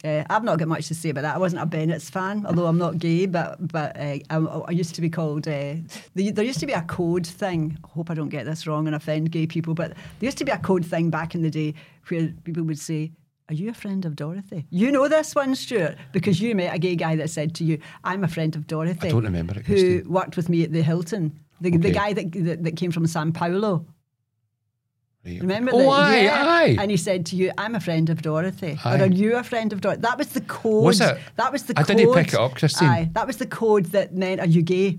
[SPEAKER 1] Uh, I've not got much to say about that. I wasn't a Bennets fan, although I'm not gay. But but uh, I, I used to be called. Uh, the, there used to be a code thing. I hope I don't get this wrong and offend gay people. But there used to be a code thing back in the day where people would say, "Are you a friend of Dorothy?" You know this one, Stuart, because you met a gay guy that said to you, "I'm a friend of Dorothy."
[SPEAKER 2] I don't remember it,
[SPEAKER 1] Who worked with me at the Hilton? The, the guy that, that that came from San Paulo.
[SPEAKER 2] Right.
[SPEAKER 1] Remember
[SPEAKER 2] Oh,
[SPEAKER 1] that?
[SPEAKER 2] aye,
[SPEAKER 1] yeah.
[SPEAKER 2] aye.
[SPEAKER 1] And he said to you, I'm a friend of Dorothy.
[SPEAKER 2] Aye.
[SPEAKER 1] Or are you a friend of Dorothy? That was the code.
[SPEAKER 2] Was it?
[SPEAKER 1] That was the
[SPEAKER 2] I
[SPEAKER 1] code.
[SPEAKER 2] didn't pick it up, Christine.
[SPEAKER 1] Aye. That was the code that meant, are you gay?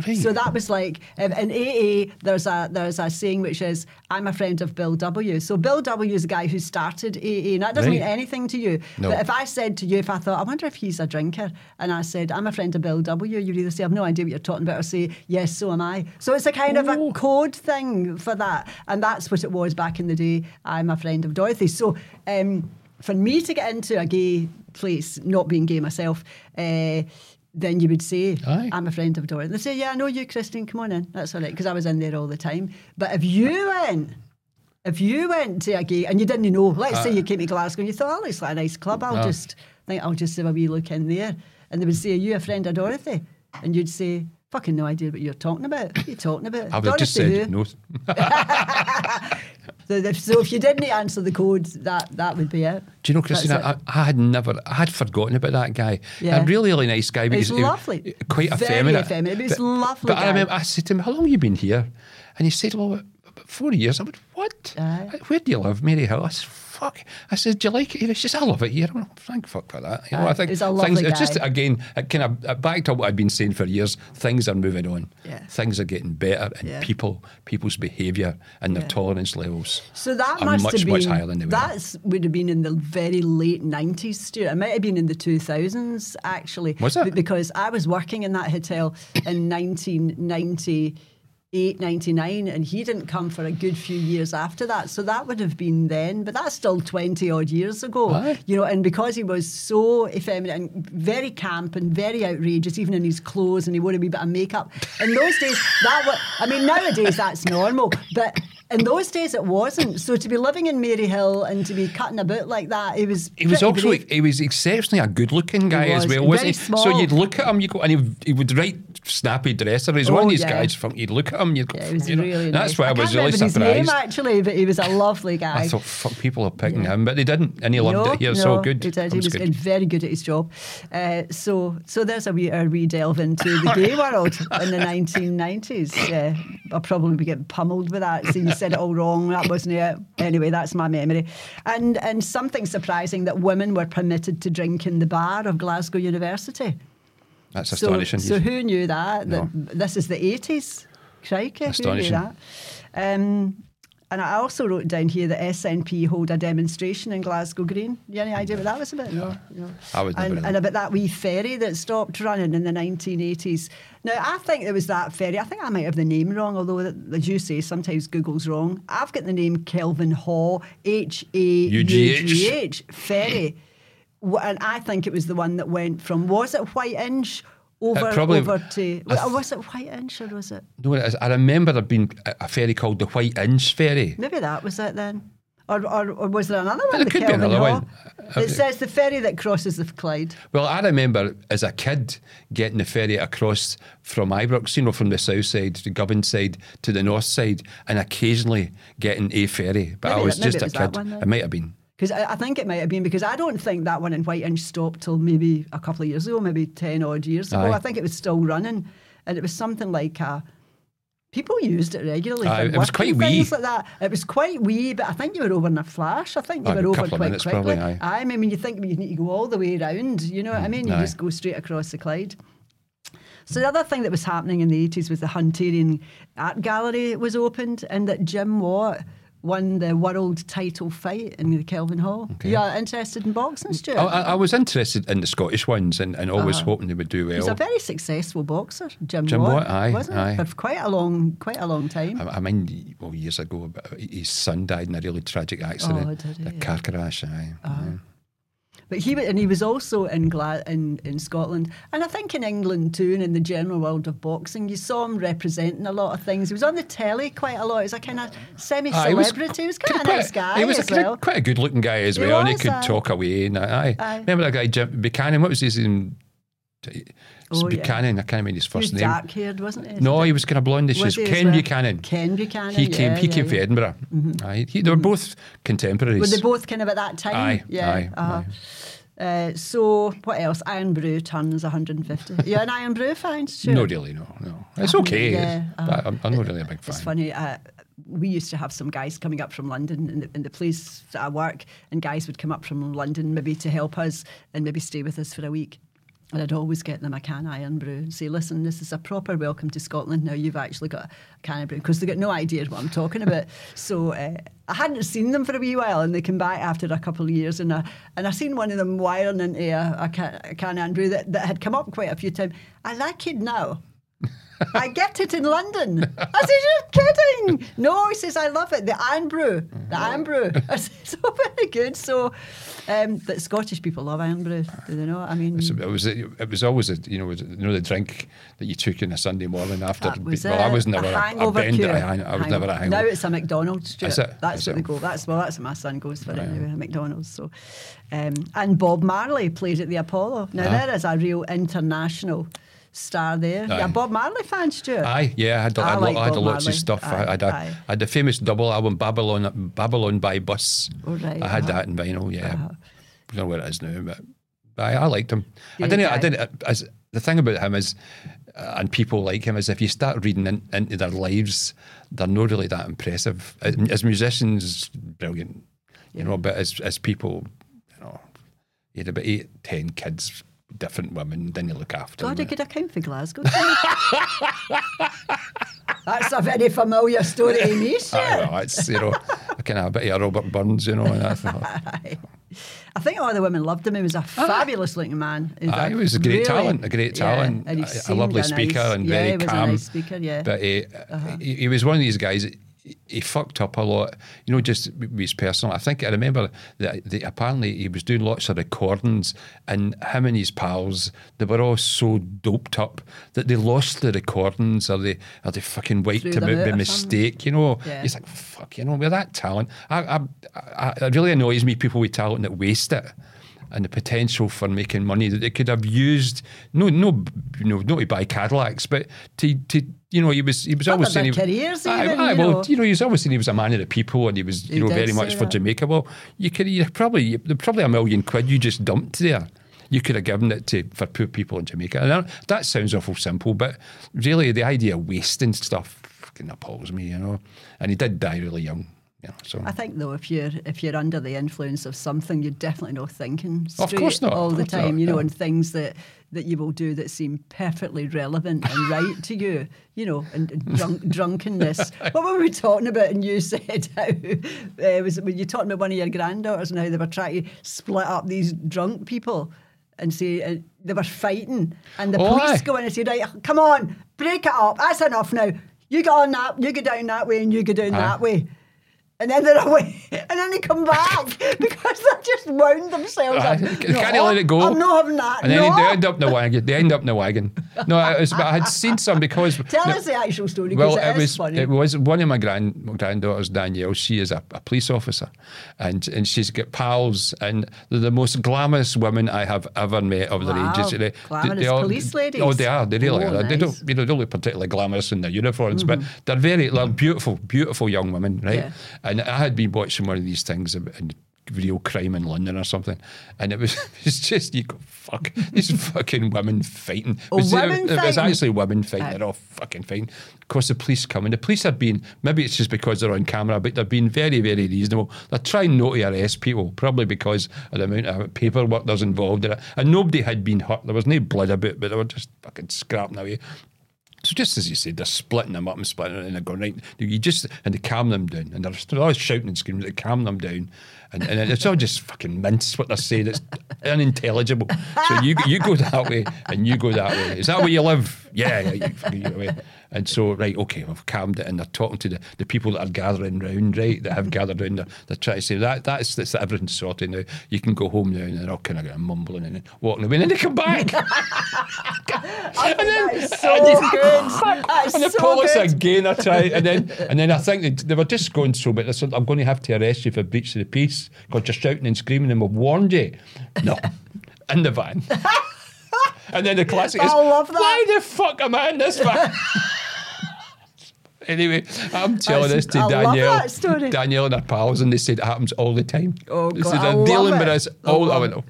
[SPEAKER 2] Right.
[SPEAKER 1] So that was like um, in AA. There's a there's a saying which is I'm a friend of Bill W. So Bill W is a guy who started AA, and that doesn't mean anything to you.
[SPEAKER 2] No.
[SPEAKER 1] But if I said to you, if I thought I wonder if he's a drinker, and I said I'm a friend of Bill W, you'd either say I've no idea what you're talking about, or say yes, so am I. So it's a kind of
[SPEAKER 2] Oh.
[SPEAKER 1] a code thing for that, and that's what it was back in the day. I'm a friend of Dorothy. So um, for me to get into a gay place, not being gay myself. Uh, then you would say,
[SPEAKER 2] Aye.
[SPEAKER 1] I'm a friend of Dorothy. They say, Yeah, I know you, Christine, come on in. That's all right, because I was in there all the time. But if you went, if you went to a gay and you didn't know, let's say you came to Glasgow and you thought, oh, it's like a nice club, I'll
[SPEAKER 2] Ah.
[SPEAKER 1] just think I'll just have a wee look in there. And they would say, Are you a friend of Dorothy? And you'd say, Fucking no idea what you're talking about. What are you talking about?
[SPEAKER 2] I would have just
[SPEAKER 1] Dorothy
[SPEAKER 2] said
[SPEAKER 1] who?
[SPEAKER 2] no. *laughs* *laughs*
[SPEAKER 1] So if, you didn't answer the code, that that would be it.
[SPEAKER 2] Do you know, Christina? I, I had never, I had forgotten about that guy.
[SPEAKER 1] Yeah.
[SPEAKER 2] A really, really nice guy. but
[SPEAKER 1] He's
[SPEAKER 2] he
[SPEAKER 1] lovely.
[SPEAKER 2] Quite
[SPEAKER 1] Very
[SPEAKER 2] effeminate.
[SPEAKER 1] effeminate, but he's lovely
[SPEAKER 2] But I remember, I said to him, "How long have you been here?" And he said, "Well, about four years." I went, "What?
[SPEAKER 1] Aye.
[SPEAKER 2] Where do you live, Maryhill?" I said, "Fuck." I said, "Do you like it?" here?" He says, "I love it here." Went, "Thank fuck for that." You know,
[SPEAKER 1] Aye,
[SPEAKER 2] I think
[SPEAKER 1] he's a
[SPEAKER 2] things.
[SPEAKER 1] lovely
[SPEAKER 2] It's just again, it kind of uh, back to what I've been saying for years. Things are moving on.
[SPEAKER 1] Yeah.
[SPEAKER 2] Things are getting better, and
[SPEAKER 1] Yeah.
[SPEAKER 2] people, people's behaviour and their
[SPEAKER 1] Yeah.
[SPEAKER 2] tolerance levels.
[SPEAKER 1] So that
[SPEAKER 2] are
[SPEAKER 1] must
[SPEAKER 2] much,
[SPEAKER 1] have been
[SPEAKER 2] much higher than they were.
[SPEAKER 1] That's would have been in the very late nineties, Stuart. It might have been in the two thousands actually.
[SPEAKER 2] Was it?
[SPEAKER 1] Because I was working in that hotel in nineteen ninety. 99 and he didn't come for a good few years after that so that would have been then but that's still 20 odd years ago
[SPEAKER 2] Aye.
[SPEAKER 1] you know and because he was so effeminate and very camp and very outrageous even in his clothes and he wore a wee bit of makeup in those days that was I mean nowadays that's normal but in those days it wasn't so to be living in Maryhill and to be cutting about like that it was
[SPEAKER 2] He was also
[SPEAKER 1] brave.
[SPEAKER 2] he was exceptionally a good-looking guy as well, wasn't he? So you'd look at him, you go, and he, he would write snappy dresser. He's
[SPEAKER 1] Oh,
[SPEAKER 2] one of these
[SPEAKER 1] yeah.
[SPEAKER 2] guys. From you'd look at him, you'd go,
[SPEAKER 1] Yeah, was
[SPEAKER 2] you know,
[SPEAKER 1] really
[SPEAKER 2] That's
[SPEAKER 1] nice.
[SPEAKER 2] why I, was
[SPEAKER 1] can't
[SPEAKER 2] really
[SPEAKER 1] remember his
[SPEAKER 2] surprised.
[SPEAKER 1] name actually, but he was a lovely guy.
[SPEAKER 2] I thought, fuck, people are picking him, but they didn't, and he loved it. He was
[SPEAKER 1] no,
[SPEAKER 2] so good.
[SPEAKER 1] He did. He was
[SPEAKER 2] good.
[SPEAKER 1] good, very good at his job. Uh, so, so there's a wee, a wee delve into the gay *laughs* world in the 1990s. Yeah, I'll probably be getting pummeled with that. So you said it all wrong. That wasn't it. Anyway, that's my memory. And and something surprising that women were permitted to drink in the bar of Glasgow University.
[SPEAKER 2] That's astonishing.
[SPEAKER 1] so who knew that?
[SPEAKER 2] No.
[SPEAKER 1] That this is the 80s. Crikey, who knew that? Um, and I also wrote down here that SNP hold a demonstration in Glasgow Green. You any idea what that was about? No. no.
[SPEAKER 2] I was
[SPEAKER 1] and, and about that wee ferry that stopped running in the 1980s. Now, I think it was that ferry. I think I might have the name wrong, although, as you say, sometimes Google's wrong. I've got the name Kelvinhaugh, H A U G H, ferry. And I think it was the one that went from, was it Whiteinch? Over,
[SPEAKER 2] probably-
[SPEAKER 1] over to,
[SPEAKER 2] I th-
[SPEAKER 1] was it Whiteinch or was it?
[SPEAKER 2] No, it is. I remember there being a ferry called the Whiteinch Ferry.
[SPEAKER 1] Maybe that was it then. Or, or, or was there another one?
[SPEAKER 2] there
[SPEAKER 1] the
[SPEAKER 2] could be another
[SPEAKER 1] Hall?
[SPEAKER 2] one. Uh,
[SPEAKER 1] It says the ferry that crosses the Clyde.
[SPEAKER 2] Well, I remember as a kid getting the ferry across from Ibrox, you know, from the south side, the Govan side to the north side, and occasionally getting a ferry. But I was
[SPEAKER 1] that-
[SPEAKER 2] just a
[SPEAKER 1] was
[SPEAKER 2] kid.
[SPEAKER 1] one
[SPEAKER 2] it might have been.
[SPEAKER 1] Because I, I think it might have been because I don't think that one in Whiteinch stopped till maybe a couple of years ago, maybe 10 odd years ago.
[SPEAKER 2] Aye.
[SPEAKER 1] I think it was still running. And it was something like a, people used it regularly. For
[SPEAKER 2] it was quite wee.
[SPEAKER 1] things like that. It was quite wee, but I think you were over in a flash. I think you were over quite
[SPEAKER 2] minutes
[SPEAKER 1] quickly.
[SPEAKER 2] probably, aye.
[SPEAKER 1] I mean, when you think you need to go all the way around, you know what I mm, mean? You
[SPEAKER 2] Aye.
[SPEAKER 1] just go straight across the Clyde. So the other thing that was happening in the 80s was the Hunterian Art Gallery was opened and that Jim Watt won the world title fight in the Kelvin Hall. You are interested in boxing, Stuart?
[SPEAKER 2] I, I, was interested in the Scottish ones and, and always
[SPEAKER 1] Uh-huh.
[SPEAKER 2] hoping they would do well.
[SPEAKER 1] He's a very successful boxer, Jim,
[SPEAKER 2] Jim
[SPEAKER 1] Watt,
[SPEAKER 2] Watt, aye,
[SPEAKER 1] wasn't
[SPEAKER 2] aye.
[SPEAKER 1] For quite a long, quite a long time.
[SPEAKER 2] I, I mean, well, years ago, his son died in a really tragic accident,
[SPEAKER 1] Oh, did he?
[SPEAKER 2] a car crash. Aye. aye.
[SPEAKER 1] But he and he was also in Gla- in in Scotland, and I think in England too, and in the general world of boxing, you saw him representing a lot of things. He was on the telly quite a lot. He was a kind of ah,
[SPEAKER 2] Aye,
[SPEAKER 1] semi-celebrity. he was, kind of a
[SPEAKER 2] quite-
[SPEAKER 1] nice guy
[SPEAKER 2] He was
[SPEAKER 1] as
[SPEAKER 2] a,
[SPEAKER 1] well.
[SPEAKER 2] quite a good looking guy as
[SPEAKER 1] He
[SPEAKER 2] well, and he could
[SPEAKER 1] aye.
[SPEAKER 2] talk away. And aye.
[SPEAKER 1] Aye.
[SPEAKER 2] remember that guy Jim Buchanan? What was his name?
[SPEAKER 1] Oh, yeah.
[SPEAKER 2] Buchanan. I can't remember his
[SPEAKER 1] He was
[SPEAKER 2] first name.
[SPEAKER 1] dark-haired, wasn't he?
[SPEAKER 2] No, he was kind of blondish.
[SPEAKER 1] Was he
[SPEAKER 2] Ken? Buchanan.
[SPEAKER 1] Ken Buchanan.
[SPEAKER 2] He came.
[SPEAKER 1] yeah,
[SPEAKER 2] he
[SPEAKER 1] yeah,
[SPEAKER 2] came
[SPEAKER 1] yeah.
[SPEAKER 2] from Edinburgh. Aye, he, they were both contemporaries.
[SPEAKER 1] Were they both kind of at that time?
[SPEAKER 2] Aye,
[SPEAKER 1] yeah.
[SPEAKER 2] aye,
[SPEAKER 1] uh-huh. Uh, so what else? Irn-Bru turns 150. You're an Irn-Bru fan, *laughs* sure.
[SPEAKER 2] No, really, no, no. It's okay.
[SPEAKER 1] yeah,
[SPEAKER 2] but I'm, I'm not really a big fan.
[SPEAKER 1] It's funny. Uh, we used to have some guys coming up from London in the, in the place that I work, and guys would come up from London maybe to help us and maybe stay with us for a week. And I'd always get them a can Irn-Bru and say, listen, this is a proper welcome to Scotland. Now you've actually got a can of brew because they've got no idea what I'm talking about. *laughs* so uh, I hadn't seen them for a wee while and they came back after a couple of years and I, and I seen one of them wiring into a, a, can, a can Irn-Bru that, that had come up quite a few times. I like it now. I get it in London. I said, You're kidding. No, he says, I love it. The Irn-Bru. The Irn-Bru. *laughs* I said, It's So very good. So, um, that Scottish people love Irn-Bru. Do they know? I mean,
[SPEAKER 2] it was it was always a, you know was, you know the drink that you took on a Sunday morning after.
[SPEAKER 1] that was
[SPEAKER 2] well, I was never
[SPEAKER 1] a
[SPEAKER 2] a, a
[SPEAKER 1] hangover
[SPEAKER 2] bender. I, I was never a hangover.
[SPEAKER 1] Now it's a McDonald's. Stuart.
[SPEAKER 2] Is it?
[SPEAKER 1] That's
[SPEAKER 2] Is
[SPEAKER 1] what
[SPEAKER 2] it?
[SPEAKER 1] they go. That's well, that's what my son goes for anyway. A McDonald's. So, um, and Bob Marley played at the Apollo. Now
[SPEAKER 2] Ah.
[SPEAKER 1] there is a real international star there.
[SPEAKER 2] Aye.
[SPEAKER 1] Yeah, Bob Marley fan, Stuart.
[SPEAKER 2] Aye, yeah, I had,
[SPEAKER 1] I
[SPEAKER 2] I had,
[SPEAKER 1] like
[SPEAKER 2] I had lots
[SPEAKER 1] Marley.
[SPEAKER 2] of stuff.
[SPEAKER 1] Aye,
[SPEAKER 2] I, had a,
[SPEAKER 1] aye.
[SPEAKER 2] I had the famous double album Babylon Babylon by Bus.
[SPEAKER 1] Oh, right,
[SPEAKER 2] I had
[SPEAKER 1] uh-huh.
[SPEAKER 2] that in vinyl. Yeah,
[SPEAKER 1] Uh-huh.
[SPEAKER 2] I don't know where it is now, but I, I liked him. I didn't. I didn't. As the thing about him is, uh, and people like him is if you start reading in, into their lives, they're not really that impressive. Uh, As musicians, brilliant, you know. But as as people, you know, he had about eight, ten kids, different women. Didn't look after
[SPEAKER 1] God,
[SPEAKER 2] them.
[SPEAKER 1] I could account for Glasgow. *laughs* That's a very familiar story *laughs* to me,
[SPEAKER 2] Aye,
[SPEAKER 1] Stuart.
[SPEAKER 2] it's you know, I kind of a bit of Robert Burns, you know. And I thought, *laughs*
[SPEAKER 1] I think all the women loved him. He was a fabulous looking man. He
[SPEAKER 2] Aye, he was a great
[SPEAKER 1] really-
[SPEAKER 2] talent, a great
[SPEAKER 1] yeah,
[SPEAKER 2] talent,
[SPEAKER 1] and he
[SPEAKER 2] a- a
[SPEAKER 1] seemed
[SPEAKER 2] lovely speaker
[SPEAKER 1] nice-
[SPEAKER 2] and
[SPEAKER 1] yeah,
[SPEAKER 2] very
[SPEAKER 1] he was
[SPEAKER 2] calm.
[SPEAKER 1] a nice speaker, yeah.
[SPEAKER 2] But he, uh-huh. he, he was one of these guys. He, fucked up a lot, you know, just with his personal. I think I remember that, that apparently he was doing lots of recordings, and him and his pals, they were all so doped up that they lost the recordings, or they, or they fucking wiped
[SPEAKER 1] Threw
[SPEAKER 2] them out by mistake. You know,
[SPEAKER 1] Yeah.
[SPEAKER 2] he's like, fuck, you know, with that talent, I, I, I, it really annoys me people with talent that waste it. And the potential for making money that they could have used. No, no, you know, not to buy Cadillacs, but to to you know, he was he was always saying he,
[SPEAKER 1] careers
[SPEAKER 2] Aye,
[SPEAKER 1] even,
[SPEAKER 2] aye,
[SPEAKER 1] you
[SPEAKER 2] well,
[SPEAKER 1] know.
[SPEAKER 2] you know, he was always saying he was a man of the people, and he was you
[SPEAKER 1] He
[SPEAKER 2] know very much for. Jamaica. Well, you could you probably there's probably a million quid you just dumped there. You could have given it to for poor people in Jamaica, and that, that sounds awful simple, but really the idea of wasting stuff fucking appalls me, you know. And he did die really young, you know. So
[SPEAKER 1] I think though, if you're if you're under the influence of something, you're definitely not thinking
[SPEAKER 2] Of
[SPEAKER 1] straight
[SPEAKER 2] course not,
[SPEAKER 1] all the time.
[SPEAKER 2] not,
[SPEAKER 1] you know,
[SPEAKER 2] yeah.
[SPEAKER 1] and things that that you will do that seem perfectly relevant and *laughs* right to you. You know, and, and drunk, *laughs* drunkenness. What were we talking about? And you *laughs* said how uh, was it when you talking about one of your granddaughters and how they were trying to split up these drunk people. And say uh, they were fighting, and the
[SPEAKER 2] Oh,
[SPEAKER 1] police
[SPEAKER 2] aye.
[SPEAKER 1] go in and say, "Right, come on, break it up. That's enough now. You go on that, you go down that way, and you go down
[SPEAKER 2] Aye.
[SPEAKER 1] that way." And then they're away, and then they come back *laughs* because they just wound themselves up.
[SPEAKER 2] they can't you let it go.
[SPEAKER 1] I'm not having that.
[SPEAKER 2] And then
[SPEAKER 1] no.
[SPEAKER 2] they end up in the wagon. They end up in the wagon. No, I, was, I had seen some because. *laughs*
[SPEAKER 1] Tell
[SPEAKER 2] no,
[SPEAKER 1] us the actual story
[SPEAKER 2] Well,
[SPEAKER 1] it
[SPEAKER 2] it was
[SPEAKER 1] funny.
[SPEAKER 2] it was one of my grand my granddaughters, Danielle. She is a, a police officer, and and she's got pals, and they're the most glamorous women I have ever met of their
[SPEAKER 1] Wow,
[SPEAKER 2] ages. They,
[SPEAKER 1] glamorous police ladies.
[SPEAKER 2] Oh, they are. They really
[SPEAKER 1] Oh,
[SPEAKER 2] are. They don't you know they don't look particularly glamorous in their uniforms, but mm-hmm. they're very they're beautiful, beautiful young women, right?
[SPEAKER 1] Yeah.
[SPEAKER 2] And I had been watching one of these things and real crime in London or something, and it was *laughs* it's just you go fuck these *laughs* fucking women fighting.
[SPEAKER 1] Oh,
[SPEAKER 2] It was-
[SPEAKER 1] women
[SPEAKER 2] it was
[SPEAKER 1] fighting?
[SPEAKER 2] actually women fighting. They're all fucking fine. Of course, the police come and the police have been maybe it's just because they're on camera, but they're being very, very reasonable. They're trying not to arrest people, probably because of the amount of paperwork there's involved in it. And nobody had been hurt. There was no blood about, but they were just fucking scrapping away. So just as you said, they're splitting them up and splitting them, and they're going right. You just and they calm them down, and they're always shouting and screaming. They calm them down, and, and it's all just fucking mince what they're saying. It's unintelligible. So you you go that way, and you go that way. Is that where you live? Yeah, yeah. You. And so right, okay, we've calmed it, and they're talking to the, the people that are gathering round, right? That have gathered round. They're, they're trying to say that that's that's everything's sorted now. You can go home now, and they're all kind of mumbling and walking away, and then they come back. *laughs* *laughs*
[SPEAKER 1] Oh, think that is *laughs* so
[SPEAKER 2] and
[SPEAKER 1] good. Is
[SPEAKER 2] and the
[SPEAKER 1] so
[SPEAKER 2] police
[SPEAKER 1] good.
[SPEAKER 2] again I try and then and then I think they, they were just going so but they said I'm going to have to arrest you for breach of the peace because you're shouting and screaming and we've warned you no in the van and then the classic is
[SPEAKER 1] I love that.
[SPEAKER 2] why the fuck am I in this van Anyway, I'm telling
[SPEAKER 1] That's-
[SPEAKER 2] this to
[SPEAKER 1] I
[SPEAKER 2] Danielle. Danielle and her pals, and they said it happens all the time.
[SPEAKER 1] Oh,
[SPEAKER 2] they
[SPEAKER 1] God,
[SPEAKER 2] said they're
[SPEAKER 1] love
[SPEAKER 2] dealing with us all. I went, oh,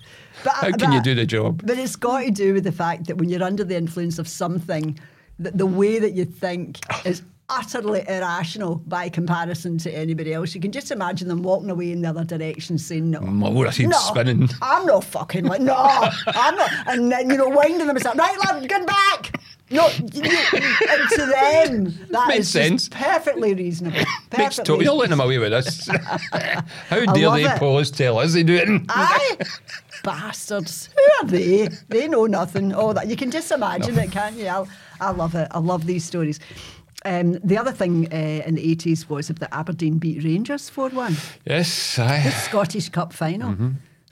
[SPEAKER 1] But-
[SPEAKER 2] how can you do the job?
[SPEAKER 1] But it's got to do with the fact that when you're under the influence of something, that the way that you think is utterly irrational by comparison to anybody else. You can just imagine them walking away in the other direction saying, no.
[SPEAKER 2] I seen
[SPEAKER 1] no,
[SPEAKER 2] spinning.
[SPEAKER 1] I'm not fucking like, no, I'm not. And then, you know, winding themselves, right, lad, get back. No, you, and to them, *laughs* that
[SPEAKER 2] Makes
[SPEAKER 1] is
[SPEAKER 2] sense.
[SPEAKER 1] perfectly reasonable. *laughs*
[SPEAKER 2] Makes
[SPEAKER 1] Perfectly.
[SPEAKER 2] total. You're letting them away with this. *laughs* How dare they
[SPEAKER 1] it.
[SPEAKER 2] pause tell us they do it?
[SPEAKER 1] Aye. Bastards. Who are they? They know nothing. Oh, that you can just imagine it, can't you? I, I love it. I love these stories. Um, the other thing uh, in the 80s was that Aberdeen beat Rangers 4 1.
[SPEAKER 2] Yes, I.
[SPEAKER 1] Scottish Cup final.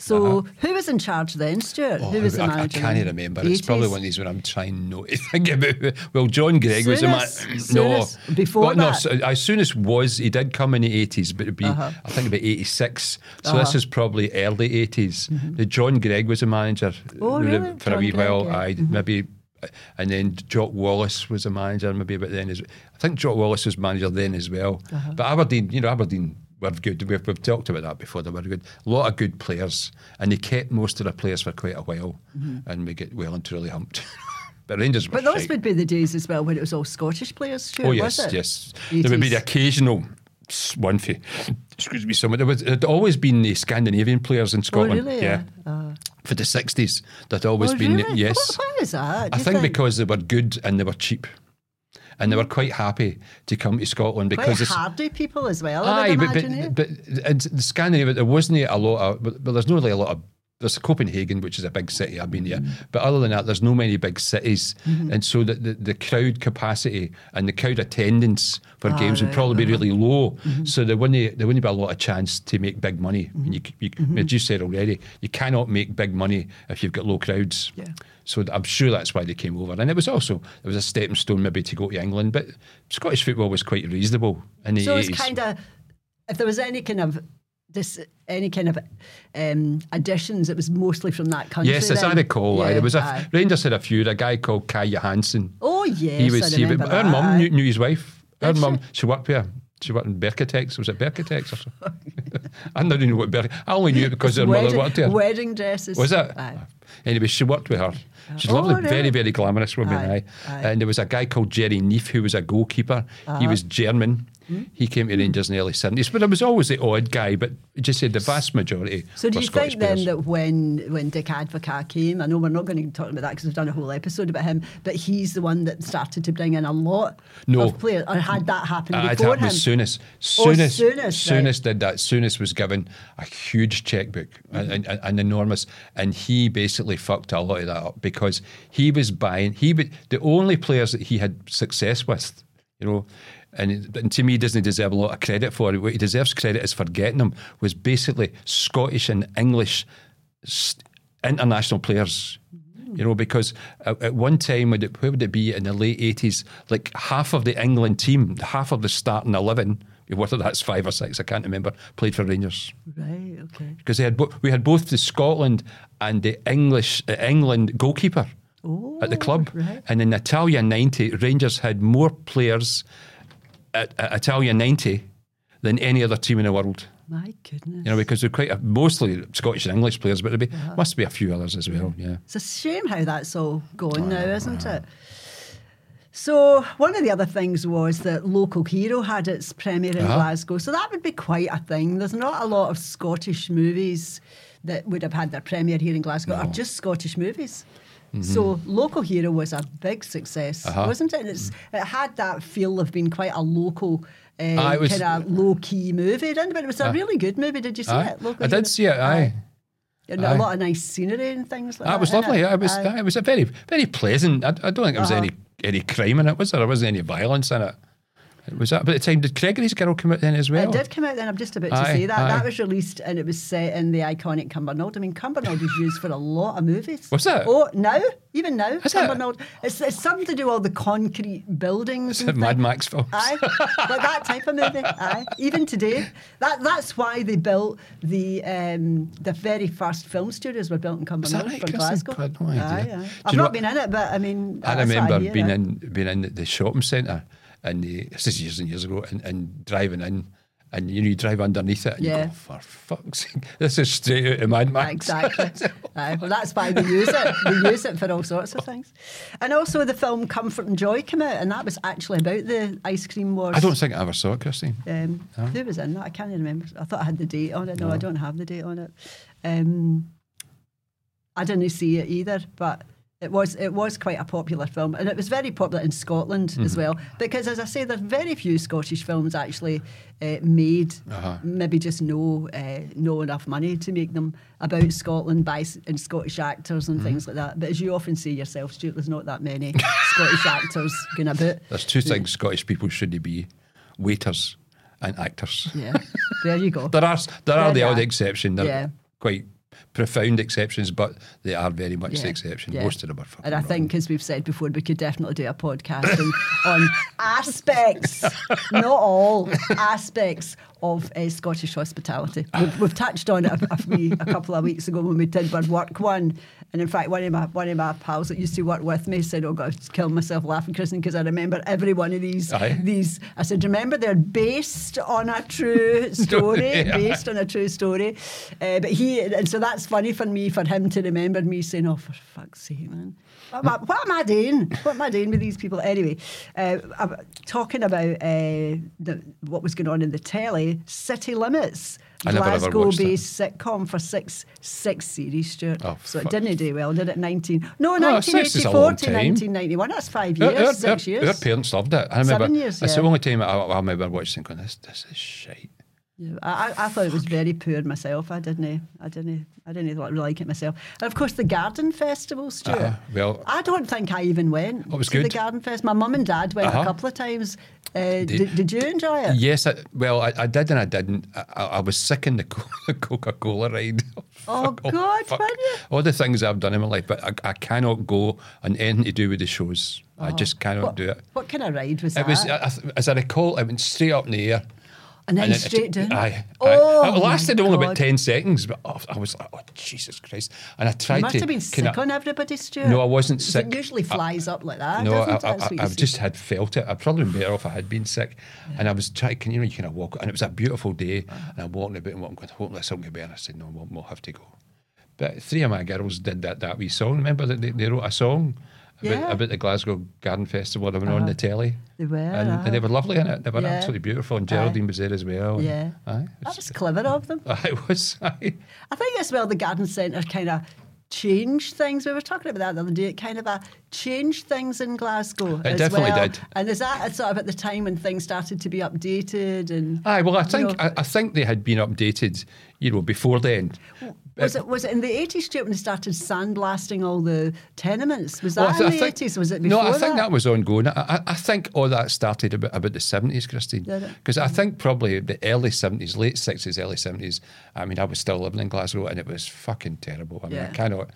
[SPEAKER 1] So, who was in charge then, Stuart? who was the
[SPEAKER 2] Mm-hmm. Uh-huh. Oh, I, I can't remember. It's probably one of these when I'm trying not to *laughs* think about. Well, John Greig was a man. No,
[SPEAKER 1] Before
[SPEAKER 2] well, no.
[SPEAKER 1] that?
[SPEAKER 2] So, as soon as was he did come in the 80s, but it'd be
[SPEAKER 1] Uh-huh.
[SPEAKER 2] I think about 86. So this
[SPEAKER 1] Uh-huh.
[SPEAKER 2] is probably early 80s. The John Greig was a manager
[SPEAKER 1] Oh,
[SPEAKER 2] uh,
[SPEAKER 1] really?
[SPEAKER 2] for a wee while.
[SPEAKER 1] yeah.
[SPEAKER 2] I maybe. And then Jock Wallace was a manager, maybe about then as I think Jock Wallace was manager then as well.
[SPEAKER 1] Uh-huh.
[SPEAKER 2] But Aberdeen, you know, Aberdeen were good. We've, we've talked about that before. They were good. A lot of good players, and they kept most of the players for quite a while, and we get well and truly humped. *laughs* but Rangers were
[SPEAKER 1] Mm-hmm. But those
[SPEAKER 2] shite.
[SPEAKER 1] would be the days as well when it was all Scottish players, Stuart,
[SPEAKER 2] Oh
[SPEAKER 1] was
[SPEAKER 2] yes,
[SPEAKER 1] it?
[SPEAKER 2] yes. There would be the occasional one for excuse me. Someone there was there'd always been the Scandinavian players in Scotland.
[SPEAKER 1] Oh,
[SPEAKER 2] Scotland.
[SPEAKER 1] really?
[SPEAKER 2] Yeah,
[SPEAKER 1] Uh,
[SPEAKER 2] for the sixties, there'd always
[SPEAKER 1] oh,
[SPEAKER 2] been
[SPEAKER 1] really?
[SPEAKER 2] yes.
[SPEAKER 1] Why is that?
[SPEAKER 2] I
[SPEAKER 1] you
[SPEAKER 2] think, because they were good and they were cheap. And they were quite happy to come to Scotland because
[SPEAKER 1] Quite
[SPEAKER 2] it's,
[SPEAKER 1] hardy people as well, I
[SPEAKER 2] Aye,
[SPEAKER 1] would
[SPEAKER 2] but,
[SPEAKER 1] imagine. eh?
[SPEAKER 2] but, but the Scandinavia, there wasn't a lot of, but, but there's not really a lot of, there's Copenhagen, which is a big city, I've been there. But other than that, there's no many big cities.
[SPEAKER 1] Mm-hmm.
[SPEAKER 2] And so the, the, the crowd capacity and the crowd attendance for
[SPEAKER 1] Ah,
[SPEAKER 2] games would
[SPEAKER 1] right,
[SPEAKER 2] probably be
[SPEAKER 1] uh-huh.
[SPEAKER 2] really low. So there wouldn't, there wouldn't be a lot of chance to make big money. And you, you,
[SPEAKER 1] Mm-hmm.
[SPEAKER 2] As you said already, you cannot make big money if you've got low crowds.
[SPEAKER 1] Yeah.
[SPEAKER 2] So I'm sure that's why they came over. And it was also, it was a stepping stone maybe to go to England. But Scottish football was quite reasonable in the
[SPEAKER 1] So
[SPEAKER 2] 80s.
[SPEAKER 1] it's kind of, if there was any kind of this any kind of um, additions, it was mostly from that country.
[SPEAKER 2] Yes, I
[SPEAKER 1] then.
[SPEAKER 2] recall, aye, there was a
[SPEAKER 1] aye.
[SPEAKER 2] Rangers had a few. A guy called Kai Johansen.
[SPEAKER 1] Oh yes,
[SPEAKER 2] he was.
[SPEAKER 1] I remember that,
[SPEAKER 2] mum knew, knew his wife.
[SPEAKER 1] Her
[SPEAKER 2] mum, she worked with her. She worked in Bercatex. Was it Bercatex or something? *laughs* I don't even know what Ber. I only knew it because *laughs* her mother worked there.
[SPEAKER 1] wedding dresses.
[SPEAKER 2] Was it?
[SPEAKER 1] Aye.
[SPEAKER 2] Anyway, she worked with her. She's
[SPEAKER 1] Oh,
[SPEAKER 2] lovely,
[SPEAKER 1] really?
[SPEAKER 2] very, very glamorous woman.
[SPEAKER 1] Aye,
[SPEAKER 2] Aye. And there was a guy called Gerry Neef who was a goalkeeper. He was German.
[SPEAKER 1] Hmm?
[SPEAKER 2] He came to Rangers in the early 70s, but there was always the odd guy. But just said the vast majority.
[SPEAKER 1] So do you
[SPEAKER 2] Scottish
[SPEAKER 1] think then
[SPEAKER 2] players.
[SPEAKER 1] that when when Dick Advocaat came, I know we're not going to talk about that because we've done a whole episode about him, but he's the one that started to bring in a lot
[SPEAKER 2] No.
[SPEAKER 1] of players, or had that happen
[SPEAKER 2] Uh,
[SPEAKER 1] before him?
[SPEAKER 2] with Souness.
[SPEAKER 1] Oh,
[SPEAKER 2] Souness,
[SPEAKER 1] Souness,
[SPEAKER 2] Souness did that. Souness was given a huge checkbook,
[SPEAKER 1] Mm-hmm.
[SPEAKER 2] an, an, an enormous, and he basically fucked a lot of that up because he was buying. He would the only players that he had success with, you know. And, and to me, doesn't deserve a lot of credit for it. What he deserves credit is for getting them was basically Scottish and English international players. You know, because at, at one time, would it, where would it be in the late 80s? Like half of the England team, half of the starting 11, whether that's five or six, I can't remember, played for Rangers.
[SPEAKER 1] Right, okay.
[SPEAKER 2] Because they had bo- we had both the Scotland and the English uh, England goalkeeper at the club.
[SPEAKER 1] right.
[SPEAKER 2] And in Italia 90, Rangers had more players at, at Italia 90 than any other team in the world.
[SPEAKER 1] My goodness.
[SPEAKER 2] You know, because they're quite a, mostly Scottish and English players, but there be, must be a few others as well. Yeah.
[SPEAKER 1] It's a shame how that's all going now, isn't it? So one of the other things was that Local Hero had its premiere in
[SPEAKER 2] Uh-huh.
[SPEAKER 1] Glasgow. So that would be quite a thing. There's not a lot of Scottish movies that would have had their premiere here in Glasgow, or just Scottish movies. So Local Hero was a big success,
[SPEAKER 2] Mm-hmm. Uh-huh.
[SPEAKER 1] wasn't it? And it's, it had that feel of being quite a local, uh,
[SPEAKER 2] Ah, it was-
[SPEAKER 1] kind of low key movie, didn't it? But it was a really good movie. Did you see
[SPEAKER 2] Aye.
[SPEAKER 1] it? Local
[SPEAKER 2] I
[SPEAKER 1] Hero?
[SPEAKER 2] did see it. Aye.
[SPEAKER 1] And a lot of nice scenery and things like that.
[SPEAKER 2] That was lovely. It was.
[SPEAKER 1] Aye.
[SPEAKER 2] It was a very, very pleasant. I, I don't think there was
[SPEAKER 1] Uh-huh.
[SPEAKER 2] any any crime in it, was there? There wasn't any violence in it. It was that. But the time, did Gregory's Girl come out then as well?
[SPEAKER 1] It did come out then. I'm just about to
[SPEAKER 2] Aye,
[SPEAKER 1] say that.
[SPEAKER 2] aye.
[SPEAKER 1] That was released and it was set in the iconic Cumbernauld. I mean, Cumbernauld is used for a lot of movies.
[SPEAKER 2] Was it?
[SPEAKER 1] Oh, now? Even now?
[SPEAKER 2] Is it?
[SPEAKER 1] Cumbernauld. It's, it's something to do with all the concrete buildings. And
[SPEAKER 2] it Mad. Max films?
[SPEAKER 1] Aye, like that type of movie. *laughs* Aye, even today, that that's why they built the um, the very first film studios were built in Cumbernauld
[SPEAKER 2] right,
[SPEAKER 1] for Glasgow.
[SPEAKER 2] I had no idea.
[SPEAKER 1] Aye, aye. I've not
[SPEAKER 2] what-
[SPEAKER 1] been in it, but I mean,
[SPEAKER 2] I remember
[SPEAKER 1] hear,
[SPEAKER 2] being in being in the shopping centre and the, this is years and years ago and, and driving in and you know you drive underneath it and
[SPEAKER 1] Yeah.
[SPEAKER 2] you go for fuck's sake *laughs* this is straight out of Mad Max
[SPEAKER 1] Exactly. *laughs* Aye, well, that's why we use it. We use it for all sorts of things. And also, the film Comfort and Joy came out, and that was actually about the ice cream wars.
[SPEAKER 2] I don't think I ever saw it Christine
[SPEAKER 1] Um, Who was in that? I can't even remember. I thought I had the date on it. No, I don't have the date on it. Um, I didn't see it either, but it was it was quite a popular film, and it was very popular in Scotland as
[SPEAKER 2] Mm-hmm.
[SPEAKER 1] well. Because, as I say, there's very few Scottish films actually uh, made.
[SPEAKER 2] Uh-huh.
[SPEAKER 1] Maybe just no uh, no enough money to make them about Scotland by and Scottish actors and
[SPEAKER 2] Mm-hmm.
[SPEAKER 1] things like that. But as you often say yourself, Stuart, there's not that many *laughs* Scottish actors going about.
[SPEAKER 2] there's two things Scottish people should be waiters and actors
[SPEAKER 1] Yeah, there you go. *laughs*
[SPEAKER 2] there are there are
[SPEAKER 1] Yeah,
[SPEAKER 2] the odd exception they're
[SPEAKER 1] Yeah.
[SPEAKER 2] quite profound exceptions but they are very much the exception
[SPEAKER 1] yeah.
[SPEAKER 2] most of them are
[SPEAKER 1] And I
[SPEAKER 2] wrong.
[SPEAKER 1] think, as we've said before, we could definitely do a podcast on, *laughs* on aspects, not all aspects of uh, Scottish hospitality. We've, we've touched on it a, a, a couple of weeks ago when we did our work one. And in fact, one of my one of my pals that used to work with me said, "Oh God, kill myself laughing, Kristen, because I remember every one of these
[SPEAKER 2] Aye.
[SPEAKER 1] these." I said, "Remember, they're based on a true *laughs* story,
[SPEAKER 2] Yeah.
[SPEAKER 1] based on a true story." Uh, but he, and so that's funny for me for him to remember me saying, "Oh, for fuck's sake, man." What am, I, what am I doing? What am I doing with these people? Anyway, uh, I'm talking about uh, the, what was going on in the telly, City Limits,
[SPEAKER 2] I never ever watched it.
[SPEAKER 1] Glasgow-based sitcom for six six series, Stuart.
[SPEAKER 2] Oh,
[SPEAKER 1] so it didn't do well, did it? 19, no,
[SPEAKER 2] Oh, six is a
[SPEAKER 1] 1984 to 1991. That's five years,
[SPEAKER 2] our,
[SPEAKER 1] six
[SPEAKER 2] our-
[SPEAKER 1] years.
[SPEAKER 2] our parents loved it. I remember
[SPEAKER 1] Seven years, yeah.
[SPEAKER 2] That's the only time I, I remember watching going, this, this is shite.
[SPEAKER 1] Yeah, I, I thought it was very poor myself. I didn't, I didn't, I didn't really like it myself. And of course, the Garden Festival, Stuart.
[SPEAKER 2] Uh-huh. Well-
[SPEAKER 1] I don't think I even went
[SPEAKER 2] Oh, it was
[SPEAKER 1] to the. Garden Fest. My mum and dad went
[SPEAKER 2] Uh-huh.
[SPEAKER 1] a couple of times. Uh, did, did you enjoy it?
[SPEAKER 2] Yes, I, well, I, I did and I didn't. I, I was sick in the *laughs* Coca Cola ride. *laughs*
[SPEAKER 1] Oh, God,
[SPEAKER 2] fuck.
[SPEAKER 1] you?
[SPEAKER 2] All the things I've done in my life, but I, I cannot go on anything to do with the shows. I just cannot
[SPEAKER 1] Oh. What,
[SPEAKER 2] do it.
[SPEAKER 1] what kind of ride was
[SPEAKER 2] It
[SPEAKER 1] that?
[SPEAKER 2] was, I, I, as I recall, it went straight up in the air.
[SPEAKER 1] And then
[SPEAKER 2] it-
[SPEAKER 1] straight down?
[SPEAKER 2] Aye.
[SPEAKER 1] Oh,
[SPEAKER 2] aye. It lasted only
[SPEAKER 1] God.
[SPEAKER 2] about 10 seconds, but oh, I was like, oh, Jesus Christ. And I tried to
[SPEAKER 1] You must
[SPEAKER 2] to.
[SPEAKER 1] have been sick on everybody, Stuart.
[SPEAKER 2] No, I wasn't sick.
[SPEAKER 1] It usually
[SPEAKER 2] I-
[SPEAKER 1] flies up like that.
[SPEAKER 2] No, I,
[SPEAKER 1] doesn't it?
[SPEAKER 2] I,
[SPEAKER 1] That's what you
[SPEAKER 2] I, have just had felt it. I'd probably been better off if I had been sick. And I was trying, you know, you kind of walk, and it was a beautiful day.
[SPEAKER 1] Uh-huh.
[SPEAKER 2] And I'm walking about and walking, going, hopefully this will get better. I said, no, we'll, we'll have to go. But three of my girls did that, that wee song. Remember that they, they wrote a song about,
[SPEAKER 1] Yeah.
[SPEAKER 2] about the Glasgow Garden Festival that went on the telly?
[SPEAKER 1] They were,
[SPEAKER 2] And,
[SPEAKER 1] uh-huh.
[SPEAKER 2] and they were lovely in it. They were
[SPEAKER 1] Yeah.
[SPEAKER 2] absolutely beautiful. And Geraldine was there as well. and-
[SPEAKER 1] Yeah.
[SPEAKER 2] Aye.
[SPEAKER 1] That was clever of them. *laughs*
[SPEAKER 2] I was. Aye.
[SPEAKER 1] I think as well the garden centre kind of changed things. We were talking about that the other day. It kind of uh, changed things in Glasgow.
[SPEAKER 2] It
[SPEAKER 1] as
[SPEAKER 2] definitely
[SPEAKER 1] well.
[SPEAKER 2] did.
[SPEAKER 1] And is that sort of at the time when things started to be updated and
[SPEAKER 2] Aye, well, I
[SPEAKER 1] you
[SPEAKER 2] think
[SPEAKER 1] know,
[SPEAKER 2] I, I think they had been updated, you know, before then.
[SPEAKER 1] was it was it in the eighties Stuart when they started sandblasting all the tenements? Was that
[SPEAKER 2] Well,
[SPEAKER 1] in the
[SPEAKER 2] think-
[SPEAKER 1] eighties? Was it before
[SPEAKER 2] No, I think
[SPEAKER 1] that?
[SPEAKER 2] was ongoing. I, I, think all that started about, about the 70s, Christine. Because I mm. think probably the early 70s, late 60s, early 70s, I mean, I was still living in Glasgow and it was fucking terrible. I mean, I cannot.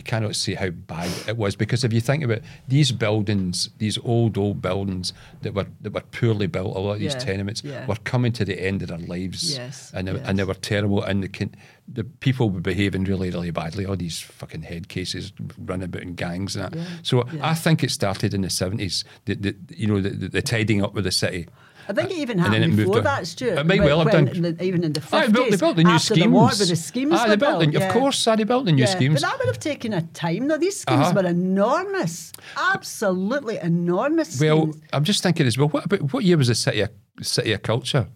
[SPEAKER 2] You cannot see how bad it was because if you think about these buildings, these old old buildings that were that were poorly built, a lot of these
[SPEAKER 1] Yeah,
[SPEAKER 2] tenements
[SPEAKER 1] yeah.
[SPEAKER 2] were coming to the end of their lives,
[SPEAKER 1] Yes,
[SPEAKER 2] and they,
[SPEAKER 1] yes.
[SPEAKER 2] and they were terrible, and the the people were behaving really really badly. All these fucking head cases running about in gangs and that.
[SPEAKER 1] Yeah,
[SPEAKER 2] So. I think it started in the seventies. The, the you know the, the, the tidying up with the city.
[SPEAKER 1] I think it even happened
[SPEAKER 2] it
[SPEAKER 1] before that, Stuart.
[SPEAKER 2] It may well have done.
[SPEAKER 1] the- even in the
[SPEAKER 2] Aye,
[SPEAKER 1] fifties.
[SPEAKER 2] they built, they built the new
[SPEAKER 1] after
[SPEAKER 2] schemes.
[SPEAKER 1] the war, the schemes
[SPEAKER 2] Aye, they built
[SPEAKER 1] built.
[SPEAKER 2] the,
[SPEAKER 1] yeah.
[SPEAKER 2] Of course, aye, they built the new
[SPEAKER 1] Yeah,
[SPEAKER 2] schemes.
[SPEAKER 1] But that would have taken a time. Though these schemes
[SPEAKER 2] Uh-huh.
[SPEAKER 1] were enormous, absolutely enormous.
[SPEAKER 2] Well,
[SPEAKER 1] schemes.
[SPEAKER 2] I'm just thinking as well. What about what year was the city of, city of culture?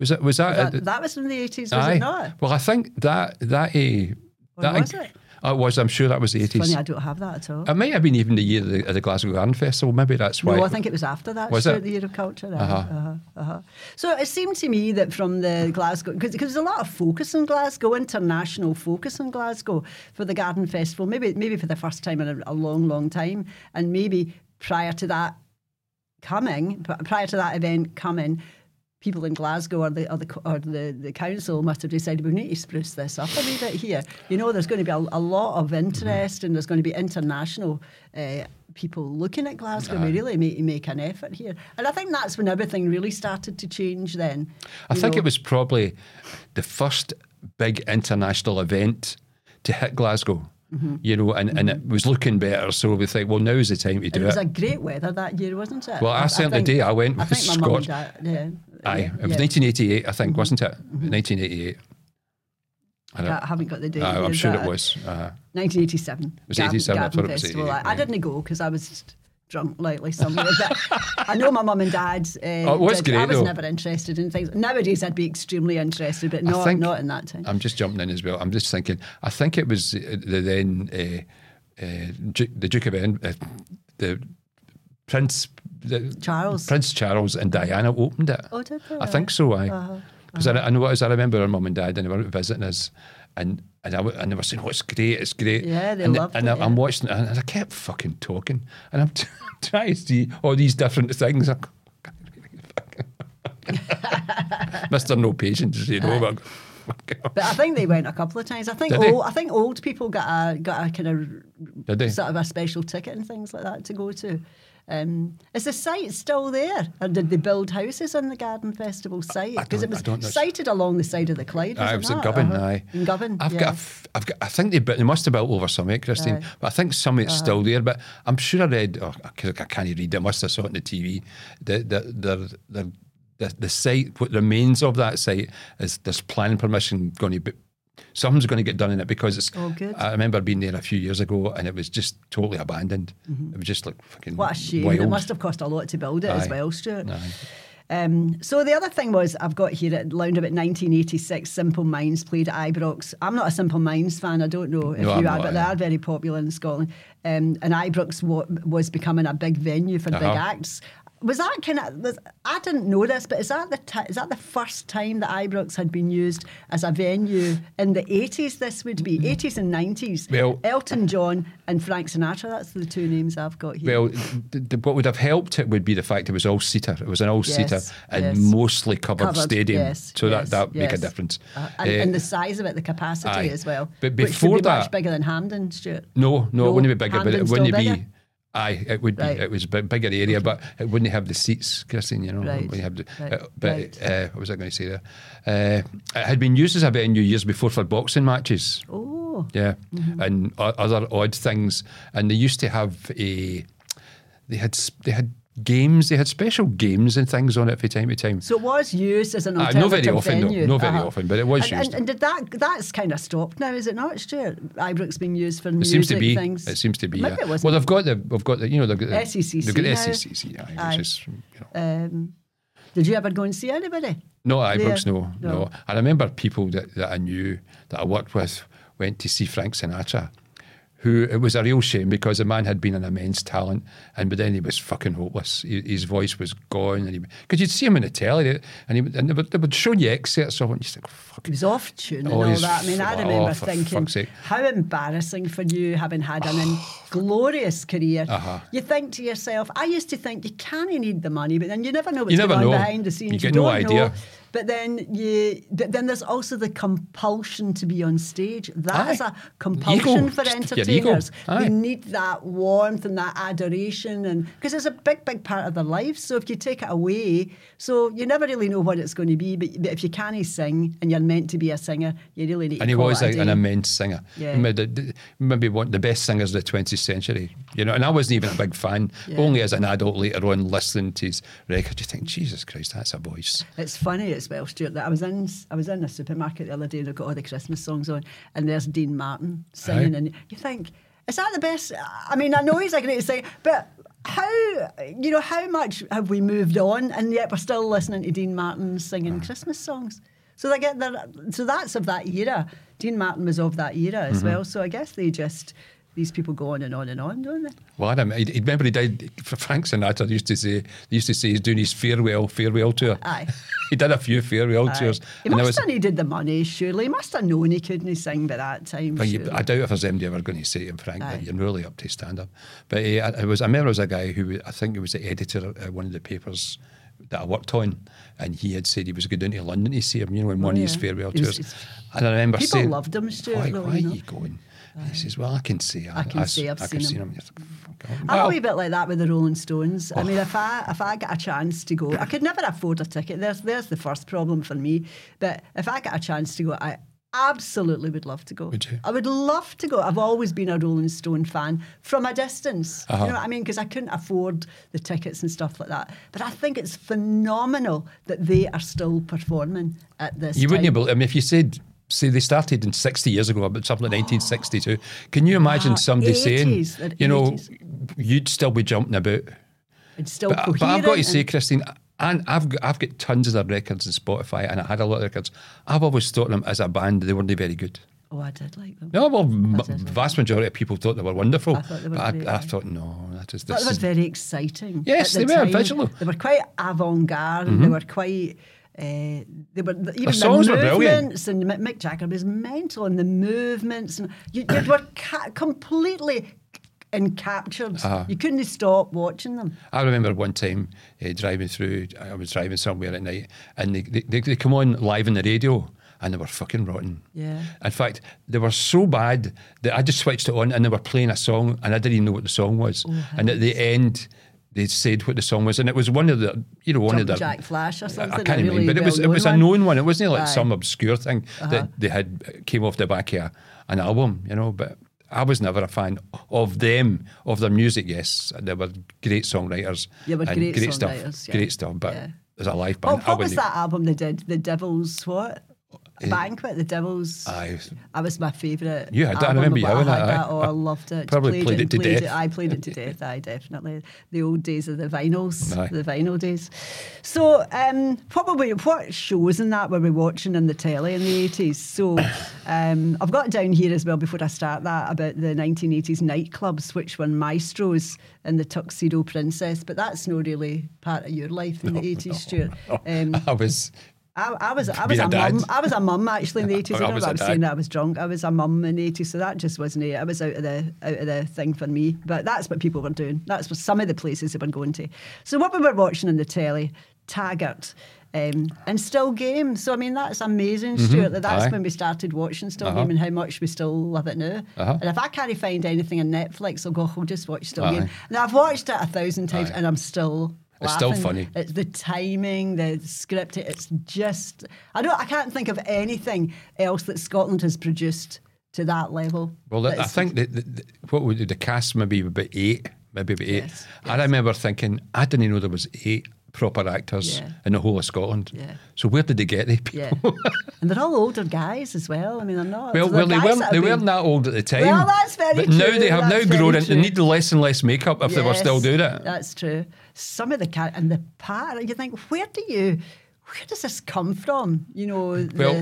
[SPEAKER 2] Was that was that?
[SPEAKER 1] that, that was in the eighties, was
[SPEAKER 2] aye.
[SPEAKER 1] it not?
[SPEAKER 2] Well, I think that that
[SPEAKER 1] Or
[SPEAKER 2] that
[SPEAKER 1] was it?
[SPEAKER 2] It was. I'm sure that was the
[SPEAKER 1] Funny,
[SPEAKER 2] eighties.
[SPEAKER 1] I don't have that at all.
[SPEAKER 2] It might have been even the year of the, of the Glasgow Garden Festival. Maybe that's why.
[SPEAKER 1] No, I think it was after that.
[SPEAKER 2] Was it?
[SPEAKER 1] the Year of Culture? Uh,
[SPEAKER 2] Uh-huh.
[SPEAKER 1] uh-huh, uh-huh. So it seemed to me that from the Glasgow, because there's a lot of focus in Glasgow, international focus in Glasgow for the Garden Festival, maybe maybe for the first time in a, a long, long time, and maybe prior to that coming, prior to that event coming. People in Glasgow or the or the, or the the council must have decided we need to spruce this up a wee bit here. You know, there's going to be a, a lot of interest and there's going to be international uh, people looking at Glasgow. We really make, make an effort here, and I think that's when everything really started to change. Then
[SPEAKER 2] I think
[SPEAKER 1] know.
[SPEAKER 2] it was probably the first big international event to hit Glasgow.
[SPEAKER 1] Mm-hmm.
[SPEAKER 2] You know, and, and it was looking better. So we think, well, now's the time to do
[SPEAKER 1] it
[SPEAKER 2] It was
[SPEAKER 1] a great weather that year, wasn't it?
[SPEAKER 2] Well, I certainly
[SPEAKER 1] think-
[SPEAKER 2] did. I went
[SPEAKER 1] I
[SPEAKER 2] with
[SPEAKER 1] think my mum and dad. Yeah,
[SPEAKER 2] Aye,
[SPEAKER 1] yeah,
[SPEAKER 2] it was
[SPEAKER 1] yeah. Mm-hmm.
[SPEAKER 2] 1988, I think, wasn't it? 1988. I don't-
[SPEAKER 1] I haven't got the date.
[SPEAKER 2] Aye, I'm
[SPEAKER 1] Is
[SPEAKER 2] sure
[SPEAKER 1] that
[SPEAKER 2] it was. Uh,
[SPEAKER 1] 1987.
[SPEAKER 2] was 87, I
[SPEAKER 1] Garden
[SPEAKER 2] thought it was
[SPEAKER 1] Festival. I, I
[SPEAKER 2] yeah.
[SPEAKER 1] didn't go because I was just drunk lightly somewhere. but I know my mum and dad. Uh,
[SPEAKER 2] Oh, it was
[SPEAKER 1] did. I
[SPEAKER 2] great,
[SPEAKER 1] was
[SPEAKER 2] though.
[SPEAKER 1] never interested in things. Nowadays, I'd be extremely interested, but not
[SPEAKER 2] think-
[SPEAKER 1] not in that time.
[SPEAKER 2] I'm just jumping in as well. I'm just thinking. I think it was uh, the then uh, uh, Duke, the Duke of Edinburgh, uh, the Prince the,
[SPEAKER 1] Charles.
[SPEAKER 2] Prince Charles and Diana opened it.
[SPEAKER 1] Oh, did they?
[SPEAKER 2] I think so. I
[SPEAKER 1] Uh-huh.
[SPEAKER 2] because I, I know as I remember our mum and dad and they were visiting us. And and, I, and they were saying, "Oh, it's great, it's great."
[SPEAKER 1] Yeah, they
[SPEAKER 2] and,
[SPEAKER 1] loved
[SPEAKER 2] and
[SPEAKER 1] it,
[SPEAKER 2] I, I'm watching it, and I kept fucking talking, and I'm *laughs* trying to see all these different things. I'm, *laughs* Mister No Patience, you know. But,
[SPEAKER 1] But I think they went a couple of times. I think old, I think old people got a got a kind of sort of a special ticket and things like that to go to. Um, is the site still there, or did they build houses on the Garden Festival site? Because it was sited along the side of the Clyde. Wasn't
[SPEAKER 2] was in? Govan.
[SPEAKER 1] Uh-huh.
[SPEAKER 2] Aye,
[SPEAKER 1] in Govan.
[SPEAKER 2] I've
[SPEAKER 1] yeah.
[SPEAKER 2] got, I've got. I think they, they must have built over some, eh, Christine.
[SPEAKER 1] Aye. Uh-huh.
[SPEAKER 2] But I think some of it's still there. But I'm sure I read. Oh, I, can't read. it. I must have saw it on the TV. The the the the, the, the site, what remains of that site, is there's planning permission going to be. Something's going to get done in it because it's.
[SPEAKER 1] Oh, good.
[SPEAKER 2] I remember being there a few years ago and it was just totally abandoned. It was just like fucking.
[SPEAKER 1] Mm-hmm. What a shame!
[SPEAKER 2] Wild.
[SPEAKER 1] It must have cost a lot to build it as well, Stuart.
[SPEAKER 2] Aye.
[SPEAKER 1] Um, so the other thing was I've got here at around about 1986, Simple Minds played at Ibrox. I'm not a Simple Minds fan. I don't know if
[SPEAKER 2] No,
[SPEAKER 1] you
[SPEAKER 2] I'm
[SPEAKER 1] are,
[SPEAKER 2] not,
[SPEAKER 1] but they
[SPEAKER 2] yeah.
[SPEAKER 1] are very popular in Scotland. Um, and Ibrox wa- was becoming a big venue for big
[SPEAKER 2] Uh-huh.
[SPEAKER 1] acts. Was that kind of? Was, I didn't know this, but is that the ti is that the first time that Ibrox had been used as a venue in the 80s? This would be 80s and 90s.
[SPEAKER 2] Mm-hmm. Well-
[SPEAKER 1] Elton John and Frank Sinatra. That's the two names I've got here.
[SPEAKER 2] Well, th- th- what would have helped it would be the fact it was all seater. It was an all seater
[SPEAKER 1] Yes,
[SPEAKER 2] and
[SPEAKER 1] yes.
[SPEAKER 2] mostly covered,
[SPEAKER 1] Covered,
[SPEAKER 2] stadium,
[SPEAKER 1] yes,
[SPEAKER 2] so
[SPEAKER 1] yes,
[SPEAKER 2] that that would make a difference.
[SPEAKER 1] Uh, and,
[SPEAKER 2] Eh,
[SPEAKER 1] and the size of it, the capacity
[SPEAKER 2] aye.
[SPEAKER 1] as well.
[SPEAKER 2] But
[SPEAKER 1] which
[SPEAKER 2] before
[SPEAKER 1] would be
[SPEAKER 2] that-
[SPEAKER 1] much bigger than Hampden, Stuart.
[SPEAKER 2] no, no,
[SPEAKER 1] No,
[SPEAKER 2] it wouldn't be bigger, but it wouldn't be.
[SPEAKER 1] bigger?
[SPEAKER 2] Aye, it would be.
[SPEAKER 1] Right.
[SPEAKER 2] It was a bit bigger area, but it wouldn't have the seats, Christine. You know,
[SPEAKER 1] Right.
[SPEAKER 2] Have the,
[SPEAKER 1] Right.
[SPEAKER 2] uh, but
[SPEAKER 1] Right.
[SPEAKER 2] uh, what was I going to say there? Uh, it had been used as a venue years before for boxing matches.
[SPEAKER 1] Oh,
[SPEAKER 2] Yeah, and o- other odd things. And they used to have a. They had they had games. They had special games and things on it from time to time.
[SPEAKER 1] so it was used as an
[SPEAKER 2] Uh,
[SPEAKER 1] alternative
[SPEAKER 2] not very often,
[SPEAKER 1] venue.
[SPEAKER 2] Not very often, but it was
[SPEAKER 1] and,
[SPEAKER 2] used.
[SPEAKER 1] And, and did that? That's kind of stopped now, is it not, Stuart? Ibrox being used for
[SPEAKER 2] It
[SPEAKER 1] music
[SPEAKER 2] seems to be.
[SPEAKER 1] things.
[SPEAKER 2] It seems to be.
[SPEAKER 1] Maybe
[SPEAKER 2] yeah.
[SPEAKER 1] it wasn't.
[SPEAKER 2] Well, they've got the. They've got the. You know, they've got the
[SPEAKER 1] SECC
[SPEAKER 2] They've got the. SECC. Aye,
[SPEAKER 1] Aye.
[SPEAKER 2] which is, you know,
[SPEAKER 1] um, did you ever go and see anybody?
[SPEAKER 2] No, Ibrox, no,
[SPEAKER 1] No.
[SPEAKER 2] no, I remember people that, that I knew that I worked with went to see Frank Sinatra, who it was a real shame because the man had been an immense talent, and but then he was fucking hopeless. He, his voice was gone, and because you'd see him in the telly, and, he, would- and they, would, they would show you excerpts of it, and you think, fuck.
[SPEAKER 1] He was off tune and
[SPEAKER 2] Oh,
[SPEAKER 1] all that. I mean, I remember
[SPEAKER 2] oh,
[SPEAKER 1] thinking, how embarrassing for you having had an *sighs* glorious career.
[SPEAKER 2] Uh-huh.
[SPEAKER 1] You think to yourself, I used to think you can't need the money, but then you never know what's
[SPEAKER 2] You never
[SPEAKER 1] going on behind the scenes.
[SPEAKER 2] You
[SPEAKER 1] scenes.
[SPEAKER 2] get no idea.
[SPEAKER 1] know. But then you, but then there's also the compulsion to be on stage. That is
[SPEAKER 2] Aye.
[SPEAKER 1] a compulsion
[SPEAKER 2] Ego.
[SPEAKER 1] for entertainers. They need that warmth and that adoration, and because it's a big, big part of their life. So if you take it away, so you never really know what it's going to be. But, but if you can't sing and you're meant to be a singer, you really need.
[SPEAKER 2] And he was
[SPEAKER 1] a
[SPEAKER 2] an immense singer.
[SPEAKER 1] Yeah.
[SPEAKER 2] Maybe, maybe one of the best singers of the 20th century. You know, and I wasn't even a big fan.
[SPEAKER 1] Yeah.
[SPEAKER 2] Only as an adult later on, listening to his record, you think, Jesus Christ, that's a voice.
[SPEAKER 1] It's funny as well, Stuart, that I was in I was in a supermarket the other day and they've got all the Christmas songs on and there's Dean Martin singing
[SPEAKER 2] Aye.
[SPEAKER 1] and you think, is that the best? I mean, I know he's a great singer, but how you know how much have we moved on and yet we're still listening to Dean Martin singing Christmas songs? So they get their, so that's of that era. Dean Martin was of that era as mm-hmm. well. So I guess they just these people go on and on and on, don't they?
[SPEAKER 2] Well, I remember, he, remember he died. Frank Sinatra used to say, he used to say he's doing his farewell farewell tour.
[SPEAKER 1] Aye. *laughs*
[SPEAKER 2] he did a few farewell tours.
[SPEAKER 1] He must
[SPEAKER 2] was-
[SPEAKER 1] have needed the money, surely. He must have known he couldn't sing by that time.
[SPEAKER 2] You. I doubt if there's anybody ever going to say to him, Frank,
[SPEAKER 1] Aye.
[SPEAKER 2] that you're really up to stand up. But uh, I, was, I remember there was a guy who I think he was the editor of uh, one of the papers that I worked on, and he had said he was going down to London to see him, you know, in one of his farewell tours. and I remember
[SPEAKER 1] People
[SPEAKER 2] saying,
[SPEAKER 1] loved him, Stuart,
[SPEAKER 2] Why,
[SPEAKER 1] though,
[SPEAKER 2] why
[SPEAKER 1] you
[SPEAKER 2] are you going? And he says, Well, I can see. I,
[SPEAKER 1] I can say I've
[SPEAKER 2] I
[SPEAKER 1] seen
[SPEAKER 2] can see
[SPEAKER 1] him.
[SPEAKER 2] him. You're like, "Fuck,
[SPEAKER 1] I'm
[SPEAKER 2] well,
[SPEAKER 1] a wee bit like that with the Rolling Stones. I mean, if I if I get a chance to go, I could never afford a ticket. There's there's the first problem for me. But if I get a chance to go, I absolutely would love to go.
[SPEAKER 2] Would you?
[SPEAKER 1] I would love to go. I've always been a Rolling Stone fan from a distance.
[SPEAKER 2] Uh-huh.
[SPEAKER 1] You know what I mean? Because I couldn't afford the tickets and stuff like that. But I think it's phenomenal that they are still performing at this.
[SPEAKER 2] You wouldn't
[SPEAKER 1] time.
[SPEAKER 2] believe. I mean, if you said, say they started in 60 years ago, about something like 1962, can you imagine
[SPEAKER 1] Wow,
[SPEAKER 2] somebody
[SPEAKER 1] 80s,
[SPEAKER 2] saying, you know,
[SPEAKER 1] 80s.
[SPEAKER 2] you'd still be jumping about?
[SPEAKER 1] It's still
[SPEAKER 2] But, but I've got to say, Christine, and I've got, I've got tons of their records in Spotify, and I had a lot of records. I've always thought them as a band, they weren't very good.
[SPEAKER 1] oh, I did like them.
[SPEAKER 2] No, well, m-
[SPEAKER 1] it.
[SPEAKER 2] vast majority of people thought they were wonderful.
[SPEAKER 1] I thought they were
[SPEAKER 2] but
[SPEAKER 1] great,
[SPEAKER 2] I, I thut no, that is
[SPEAKER 1] But
[SPEAKER 2] this.
[SPEAKER 1] they were very exciting.
[SPEAKER 2] Yes,
[SPEAKER 1] the
[SPEAKER 2] they were,
[SPEAKER 1] time.
[SPEAKER 2] visual.
[SPEAKER 1] They were quite avant-garde. They mm-hmm. were quite. Uh, they were even the
[SPEAKER 2] songs were brilliant.
[SPEAKER 1] movements and Mick Jagger was mental and the movements and you, you were ca- completely encaptured.
[SPEAKER 2] Uh-huh.
[SPEAKER 1] You couldn't stop watching them.
[SPEAKER 2] I remember one time uh, driving through, I was driving somewhere at night, and they, they, they, they come on live on the radio. And they were fucking rotten.
[SPEAKER 1] Yeah.
[SPEAKER 2] In fact, they were so bad that I just switched it on and they were playing a song and I didn't even know what the song was.
[SPEAKER 1] Oh,
[SPEAKER 2] and at the end, they said what the song was, and it was one of the, you know, one of the
[SPEAKER 1] Jack Flash or something.
[SPEAKER 2] I can't
[SPEAKER 1] really
[SPEAKER 2] remember, but it was it was a known one. It wasn't like
[SPEAKER 1] Aye.
[SPEAKER 2] some obscure thing
[SPEAKER 1] Uh-huh.
[SPEAKER 2] that they had came off the back of a, an album, you know. But I was never a fan of them, of their music. Yes, they were great songwriters.
[SPEAKER 1] Yeah, but
[SPEAKER 2] and
[SPEAKER 1] great
[SPEAKER 2] stuff,
[SPEAKER 1] songwriters, yeah.
[SPEAKER 2] great stuff. But
[SPEAKER 1] Yeah.
[SPEAKER 2] as a live band, I
[SPEAKER 1] what was that album they did? The Devil's what? Banquet, the Devil's.
[SPEAKER 2] Aye.
[SPEAKER 1] That was my favourite.
[SPEAKER 2] You had that, I remember you having
[SPEAKER 1] I
[SPEAKER 2] that,
[SPEAKER 1] that. Oh, I loved it.
[SPEAKER 2] Probably played it
[SPEAKER 1] and
[SPEAKER 2] to
[SPEAKER 1] played
[SPEAKER 2] death.
[SPEAKER 1] I played it to *laughs* death. I definitely the old days of the vinyls,
[SPEAKER 2] Aye.
[SPEAKER 1] the vinyl days. So, um, probably what shows in that were we watching in the telly in the eighties? So, *coughs* um, I've got down here as well before I start that about the nineteen eighties nightclubs, which were maestros and the Tuxedo Princess. But that's not really part of your life in the eighties, Stuart. Um, *laughs*
[SPEAKER 2] I was
[SPEAKER 1] I, I was I was
[SPEAKER 2] Being
[SPEAKER 1] a,
[SPEAKER 2] a
[SPEAKER 1] mum. I was a mum actually in the *laughs* eighties. I
[SPEAKER 2] I
[SPEAKER 1] don't
[SPEAKER 2] was
[SPEAKER 1] if I was saying that I was drunk. I was a mum in the eighties, so that just wasn't it. I was out of the out of the thing for me. But that's what people were doing. That's what some of the places they were going to. So what we were watching on the telly, Taggart. Um, and still game. So I mean that's amazing, Stuart. That that's
[SPEAKER 2] Mm-hmm. Aye.
[SPEAKER 1] when we started watching still
[SPEAKER 2] Uh-huh.
[SPEAKER 1] game and how much we still love it now.
[SPEAKER 2] Uh-huh.
[SPEAKER 1] And if I can't find anything on Netflix, I'll go. I'll just watch still
[SPEAKER 2] Aye.
[SPEAKER 1] game. And I've watched it a thousand times,
[SPEAKER 2] Aye.
[SPEAKER 1] and I'm still.
[SPEAKER 2] It's still funny.
[SPEAKER 1] It's the timing, the script. It's just I don't. I can't think of anything else that Scotland has produced to that level.
[SPEAKER 2] Well, I think that the, the, what would the cast maybe about eight, maybe about eight.
[SPEAKER 1] Yes,
[SPEAKER 2] I remember thinking I didn't know there was eight proper actors
[SPEAKER 1] Yeah.
[SPEAKER 2] in the whole of Scotland.
[SPEAKER 1] Yeah.
[SPEAKER 2] So where did they get these people?
[SPEAKER 1] Yeah, *laughs* and they're all older guys as well. I mean, they're not.
[SPEAKER 2] Well, well, they weren't.
[SPEAKER 1] that
[SPEAKER 2] They
[SPEAKER 1] have
[SPEAKER 2] weren't that old at the time.
[SPEAKER 1] Well, that's very
[SPEAKER 2] But now they have
[SPEAKER 1] that's
[SPEAKER 2] now grown. and They need less and less makeup if they were still
[SPEAKER 1] Yes,
[SPEAKER 2] doing it.
[SPEAKER 1] That's true. Some of the car and the part, you think, where do you, where does this come from? You know, the,
[SPEAKER 2] Well,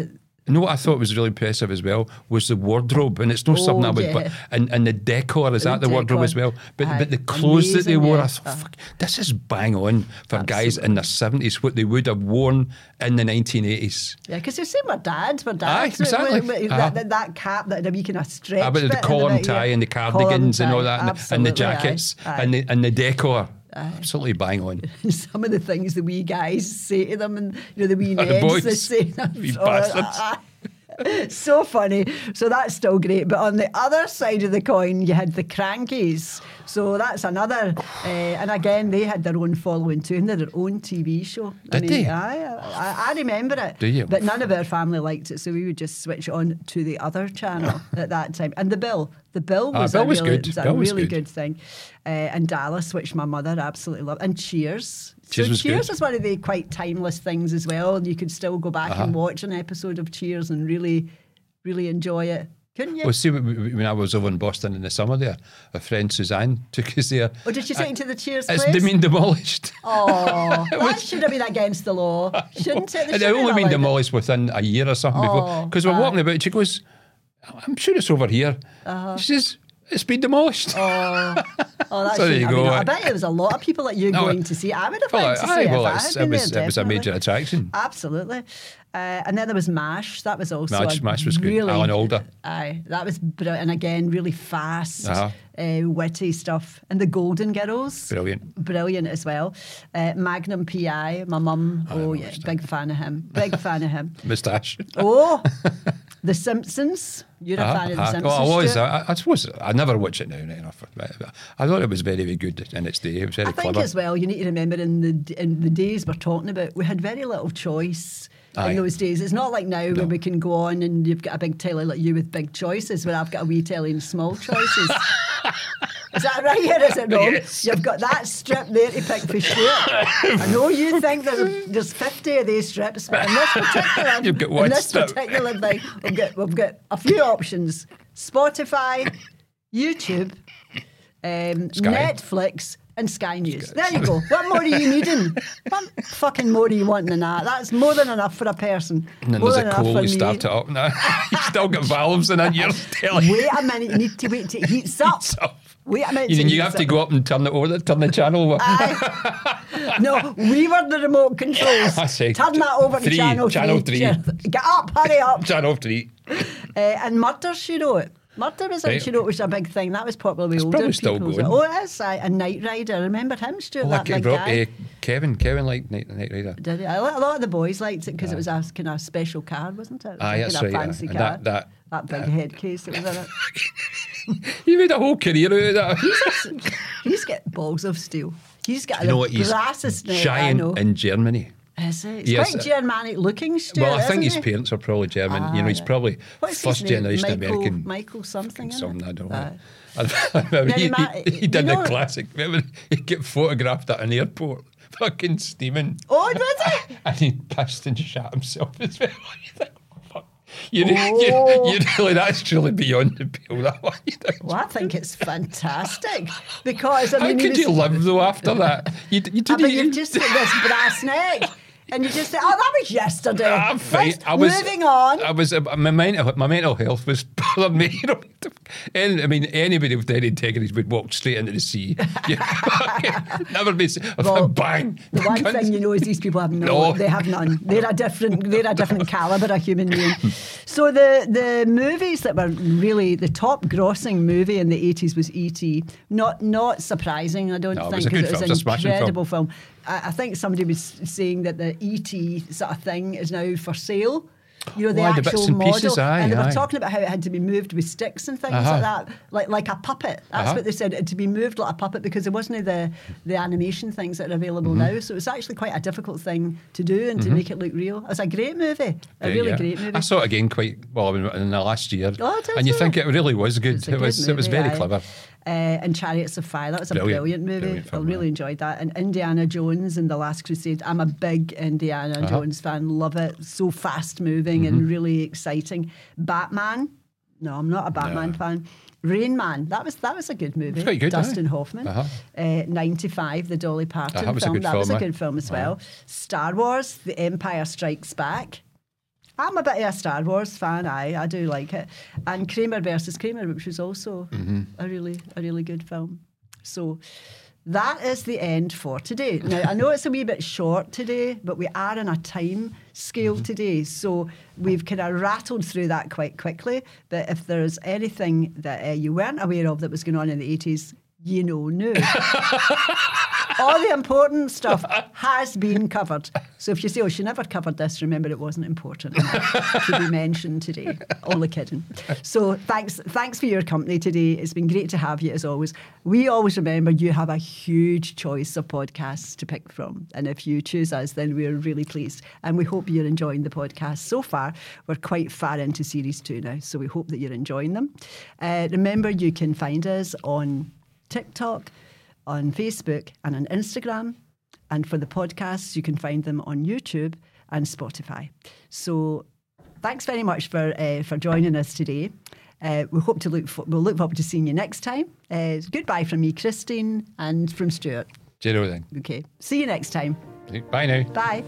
[SPEAKER 2] you know what I thought was really impressive as well was the wardrobe, and it's not something I
[SPEAKER 1] Oh,
[SPEAKER 2] would.
[SPEAKER 1] yeah.
[SPEAKER 2] But and, and the decor is
[SPEAKER 1] The
[SPEAKER 2] that the wardrobe as well. But
[SPEAKER 1] Aye,
[SPEAKER 2] but the clothes that they
[SPEAKER 1] amazing,
[SPEAKER 2] wore, I thought, fuck, this is bang on for guys in their seventies what they would have worn in the nineteen eighties.
[SPEAKER 1] yeah, because saying we're dads, we're
[SPEAKER 2] Aye,
[SPEAKER 1] dads.
[SPEAKER 2] exactly.
[SPEAKER 1] With- with
[SPEAKER 2] Uh-huh.
[SPEAKER 1] that, that, cap, that wee kind of stretch.
[SPEAKER 2] Ah, but the collar and
[SPEAKER 1] yeah.
[SPEAKER 2] tie and the cardigans and, all that, and the, and the jackets
[SPEAKER 1] aye.
[SPEAKER 2] and the and the decor, absolutely bang on. *laughs*
[SPEAKER 1] some of the things the wee guys say to them and you know the wee *laughs* neds
[SPEAKER 2] boys,
[SPEAKER 1] they say Oh, ah, *laughs* so funny. So that's still great. But on the other side of the coin you had the Krankies so that's another uh, and again they had their own following too and they had their own TV show
[SPEAKER 2] Did they?
[SPEAKER 1] aye, I, I remember it
[SPEAKER 2] Do you?
[SPEAKER 1] but none of our family liked it so we would just switch on to the other channel *laughs* at that time and the bill the bill
[SPEAKER 2] Ah,
[SPEAKER 1] was,
[SPEAKER 2] Bill
[SPEAKER 1] a,
[SPEAKER 2] was
[SPEAKER 1] really,
[SPEAKER 2] good.
[SPEAKER 1] was a
[SPEAKER 2] Bill was good.
[SPEAKER 1] good thing uh, and Dallas which my mother absolutely loved and Cheers
[SPEAKER 2] Cheers
[SPEAKER 1] so
[SPEAKER 2] was
[SPEAKER 1] Cheers
[SPEAKER 2] good.
[SPEAKER 1] is one of the quite timeless things as well. You could still go back
[SPEAKER 2] Uh-huh.
[SPEAKER 1] and watch an episode of Cheers and really, really enjoy it. Couldn't you?
[SPEAKER 2] Well, see, when I was over in Boston in the summer there, a friend Suzanne *laughs* took us there.
[SPEAKER 1] Oh, did you take it to the Cheers
[SPEAKER 2] It's
[SPEAKER 1] place?
[SPEAKER 2] been demolished. *laughs*
[SPEAKER 1] Oh, *laughs* that should have been against the law, shouldn't it?
[SPEAKER 2] It only been
[SPEAKER 1] allowed it.
[SPEAKER 2] demolished within a year or something before.
[SPEAKER 1] Oh,
[SPEAKER 2] Because we're walking about, she goes, I'm sure it's over here. Uh-huh. She says, it's been demolished.
[SPEAKER 1] Oh, oh that *laughs*
[SPEAKER 2] So there you
[SPEAKER 1] been.
[SPEAKER 2] go.
[SPEAKER 1] I bet it was a lot of people that you
[SPEAKER 2] No,
[SPEAKER 1] going to see. I would have
[SPEAKER 2] well,
[SPEAKER 1] liked to see
[SPEAKER 2] aye,
[SPEAKER 1] it
[SPEAKER 2] well,
[SPEAKER 1] I had
[SPEAKER 2] it,
[SPEAKER 1] been
[SPEAKER 2] was,
[SPEAKER 1] there,
[SPEAKER 2] it was a major attraction.
[SPEAKER 1] Absolutely. Uh, and then there was MASH. That was also
[SPEAKER 2] Mash- Mash was good.
[SPEAKER 1] Really,
[SPEAKER 2] Alan Alda.
[SPEAKER 1] Aye, that was brilliant. And again, really fast,
[SPEAKER 2] Uh-huh.
[SPEAKER 1] uh, witty stuff. And the Golden Girls.
[SPEAKER 2] Brilliant.
[SPEAKER 1] Brilliant as well. Uh, Magnum PI, my mum.
[SPEAKER 2] I
[SPEAKER 1] Oh, yeah, big fan of him. Big fan of him. *laughs*
[SPEAKER 2] Moustache.
[SPEAKER 1] Oh, *laughs* The Simpsons. You're a
[SPEAKER 2] Uh-huh,
[SPEAKER 1] fan of The
[SPEAKER 2] uh-huh.
[SPEAKER 1] Simpsons.
[SPEAKER 2] Well, I was. I, I suppose I never watch it now. right enough. I thought it was very, very good in its day. It was very
[SPEAKER 1] I think
[SPEAKER 2] clever.
[SPEAKER 1] as well, you need to remember in the in the days we're talking about, we had very little choice
[SPEAKER 2] Aye.
[SPEAKER 1] in those days. It's not like now where we can go on and you've got a big telly like you with big choices, where I've got a wee telly and small choices. *laughs* is that right or is it wrong?
[SPEAKER 2] Yes.
[SPEAKER 1] You've got that strip there to pick for sure. I know you think there's, there's 50 of these strips, but in this particular, *laughs*
[SPEAKER 2] You've got one
[SPEAKER 1] in this
[SPEAKER 2] strip.
[SPEAKER 1] particular thing, we've got, we've got a few options. Spotify, YouTube, um, Netflix, and Sky News. There you go. What more are you needing? What fucking more are you wanting than that? That's more than enough for a person.
[SPEAKER 2] And then
[SPEAKER 1] more
[SPEAKER 2] there's a coal, you start it up now. *laughs* you still got valves in it, you're *laughs* telling
[SPEAKER 1] Wait a minute, you need to wait till it heats up.
[SPEAKER 2] up.
[SPEAKER 1] Wait a minute.
[SPEAKER 2] You, you have
[SPEAKER 1] heats
[SPEAKER 2] to go up and turn it over, turn the channel over. *laughs*
[SPEAKER 1] No, we were the remote controls.
[SPEAKER 2] I see.
[SPEAKER 1] Turn that over to
[SPEAKER 2] Three,
[SPEAKER 1] channel three.
[SPEAKER 2] three.
[SPEAKER 1] Get up, hurry up. *laughs*
[SPEAKER 2] channel three.
[SPEAKER 1] Uh, and murder, she wrote. Murder was
[SPEAKER 2] Right.
[SPEAKER 1] actually wrote was a big thing. That was popular with
[SPEAKER 2] It's
[SPEAKER 1] older
[SPEAKER 2] probably still
[SPEAKER 1] people.
[SPEAKER 2] going.
[SPEAKER 1] Oh, it is. Aye. And Knight Rider. Remember him, Stuart?
[SPEAKER 2] Oh,
[SPEAKER 1] that
[SPEAKER 2] like,
[SPEAKER 1] big
[SPEAKER 2] bro,
[SPEAKER 1] guy.
[SPEAKER 2] uh, Kevin, Kevin liked Knight, Knight Rider.
[SPEAKER 1] Did he? A lot, of the boys liked it because it was asking a kind of special car, wasn't it? it was
[SPEAKER 2] Aye,
[SPEAKER 1] a
[SPEAKER 2] that's
[SPEAKER 1] kind
[SPEAKER 2] right,
[SPEAKER 1] fancy
[SPEAKER 2] And
[SPEAKER 1] car.
[SPEAKER 2] that- that-
[SPEAKER 1] That big head case that was in it. *laughs*
[SPEAKER 2] He made a whole career out of that.
[SPEAKER 1] He's, a, he's got balls of steel. He's got
[SPEAKER 2] you know
[SPEAKER 1] the
[SPEAKER 2] what? He's
[SPEAKER 1] brassest neck
[SPEAKER 2] giant in Germany.
[SPEAKER 1] Is it? He's
[SPEAKER 2] Yes,
[SPEAKER 1] quite
[SPEAKER 2] uh,
[SPEAKER 1] Germanic looking, Stuart.
[SPEAKER 2] Well, I think his
[SPEAKER 1] isn't he?
[SPEAKER 2] parents are probably German. you know, he's probably
[SPEAKER 1] What's
[SPEAKER 2] first generation
[SPEAKER 1] Michael,
[SPEAKER 2] American.
[SPEAKER 1] Michael something. isn't
[SPEAKER 2] Something,
[SPEAKER 1] it?
[SPEAKER 2] I don't
[SPEAKER 1] Aye.
[SPEAKER 2] know. *laughs* I remember he,
[SPEAKER 1] Now,
[SPEAKER 2] he, he
[SPEAKER 1] you
[SPEAKER 2] did
[SPEAKER 1] know-
[SPEAKER 2] the classic. Remember, he'd get photographed at an airport, fucking steaming.
[SPEAKER 1] Oh, was it? *laughs*
[SPEAKER 2] and he pissed and shot himself as well. *laughs* You think, oh, fuck. You,
[SPEAKER 1] Oh.
[SPEAKER 2] you, you oh. really, that's truly beyond the pale, that one. You think,
[SPEAKER 1] Well, I think it's fantastic *laughs* because I
[SPEAKER 2] How
[SPEAKER 1] mean, he
[SPEAKER 2] could
[SPEAKER 1] was-
[SPEAKER 2] you live though after that? You, you didn't
[SPEAKER 1] mean, you've just this brass neck. And you just say, "Oh, that was yesterday."
[SPEAKER 2] I'm fine. I was
[SPEAKER 1] moving on.
[SPEAKER 2] I was uh, my mental my mental health was *laughs* bothering me. *laughs* You know, and I mean, anybody with any integrity would walk straight into the sea. *laughs* Know, Never be
[SPEAKER 1] Well,
[SPEAKER 2] bang.
[SPEAKER 1] The one
[SPEAKER 2] Guns.
[SPEAKER 1] thing you know is these people have no,
[SPEAKER 2] No.
[SPEAKER 1] they have none. They're a different, they're a different caliber of human being. So the the movies that were really the top grossing movie in the eighties was E.T. Not not surprising, I don't
[SPEAKER 2] No, it
[SPEAKER 1] think,
[SPEAKER 2] was a
[SPEAKER 1] 'cause
[SPEAKER 2] good
[SPEAKER 1] it was an
[SPEAKER 2] smashing film.
[SPEAKER 1] incredible film. I, I think somebody was saying that the E.T. sort of thing is now for sale. You know, the
[SPEAKER 2] Why, the
[SPEAKER 1] actual
[SPEAKER 2] and
[SPEAKER 1] model.
[SPEAKER 2] pieces, aye,
[SPEAKER 1] and they were
[SPEAKER 2] aye.
[SPEAKER 1] talking about how it had to be moved with sticks and things
[SPEAKER 2] Uh-huh.
[SPEAKER 1] like that, like like a puppet. That's
[SPEAKER 2] Uh-huh.
[SPEAKER 1] what they said. It had to be moved like a puppet because there wasn't the the animation things that are available
[SPEAKER 2] Mm-hmm.
[SPEAKER 1] now. So it's actually quite a difficult thing to do and to make it look real. It's a great movie, a
[SPEAKER 2] Yeah,
[SPEAKER 1] really
[SPEAKER 2] yeah.
[SPEAKER 1] great movie.
[SPEAKER 2] I saw it again quite well in, the last year,
[SPEAKER 1] Oh,
[SPEAKER 2] and you think it really was good. It
[SPEAKER 1] good
[SPEAKER 2] was it was very
[SPEAKER 1] aye.
[SPEAKER 2] clever.
[SPEAKER 1] Uh, and Chariots of Fire, that was a
[SPEAKER 2] Brilliant.
[SPEAKER 1] brilliant, movie.
[SPEAKER 2] Brilliant film,
[SPEAKER 1] I really enjoyed that. And Indiana Jones and The Last Crusade, I'm a big Indiana
[SPEAKER 2] Uh-huh.
[SPEAKER 1] Jones fan. Love it. So fast moving
[SPEAKER 2] Mm-hmm.
[SPEAKER 1] and really exciting. Batman, no, I'm not a Batman
[SPEAKER 2] No.
[SPEAKER 1] fan. Rain Man, that was that was a good movie.
[SPEAKER 2] good,
[SPEAKER 1] Dustin
[SPEAKER 2] aye.
[SPEAKER 1] Hoffman.
[SPEAKER 2] Uh-huh.
[SPEAKER 1] Uh, 95, the Dolly Parton
[SPEAKER 2] Uh, that was a
[SPEAKER 1] film. that was a good film as well. Star Wars, The Empire Strikes Back. I'm a bit of a Star Wars fan. I I do like it, and Kramer versus Kramer, which was also
[SPEAKER 2] Mm-hmm.
[SPEAKER 1] a really a really good film. So that is the end for today. Now I know it's a wee bit short today, but we are on a time scale
[SPEAKER 2] Mm-hmm.
[SPEAKER 1] today, so we've kind of rattled through that quite quickly. But if there's anything that uh, you weren't aware of that was going on in the 80s, you know, new. *laughs* All the important stuff has been covered. So if you say, oh, she never covered this, remember it wasn't important to be mentioned today. Only kidding. So thanks, thanks for your company today. It's been great to have you as always. We always remember you have a huge choice of podcasts to pick from. And if you choose us, then we're really pleased. And we hope you're enjoying the podcast so far. We're quite far into series two now, so we hope that you're enjoying them. Uh, remember, you can find us on TikTok, on Facebook, and on Instagram. And for the podcasts, you can find them on YouTube and Spotify. So thanks very much for uh, for joining us today. Uh, we hope to look for, we'll look forward to seeing you next time. Uh, goodbye from me, Christine, and from Stuart.
[SPEAKER 2] Know then?
[SPEAKER 1] Okay, see you next time.
[SPEAKER 2] Bye now.
[SPEAKER 1] Bye.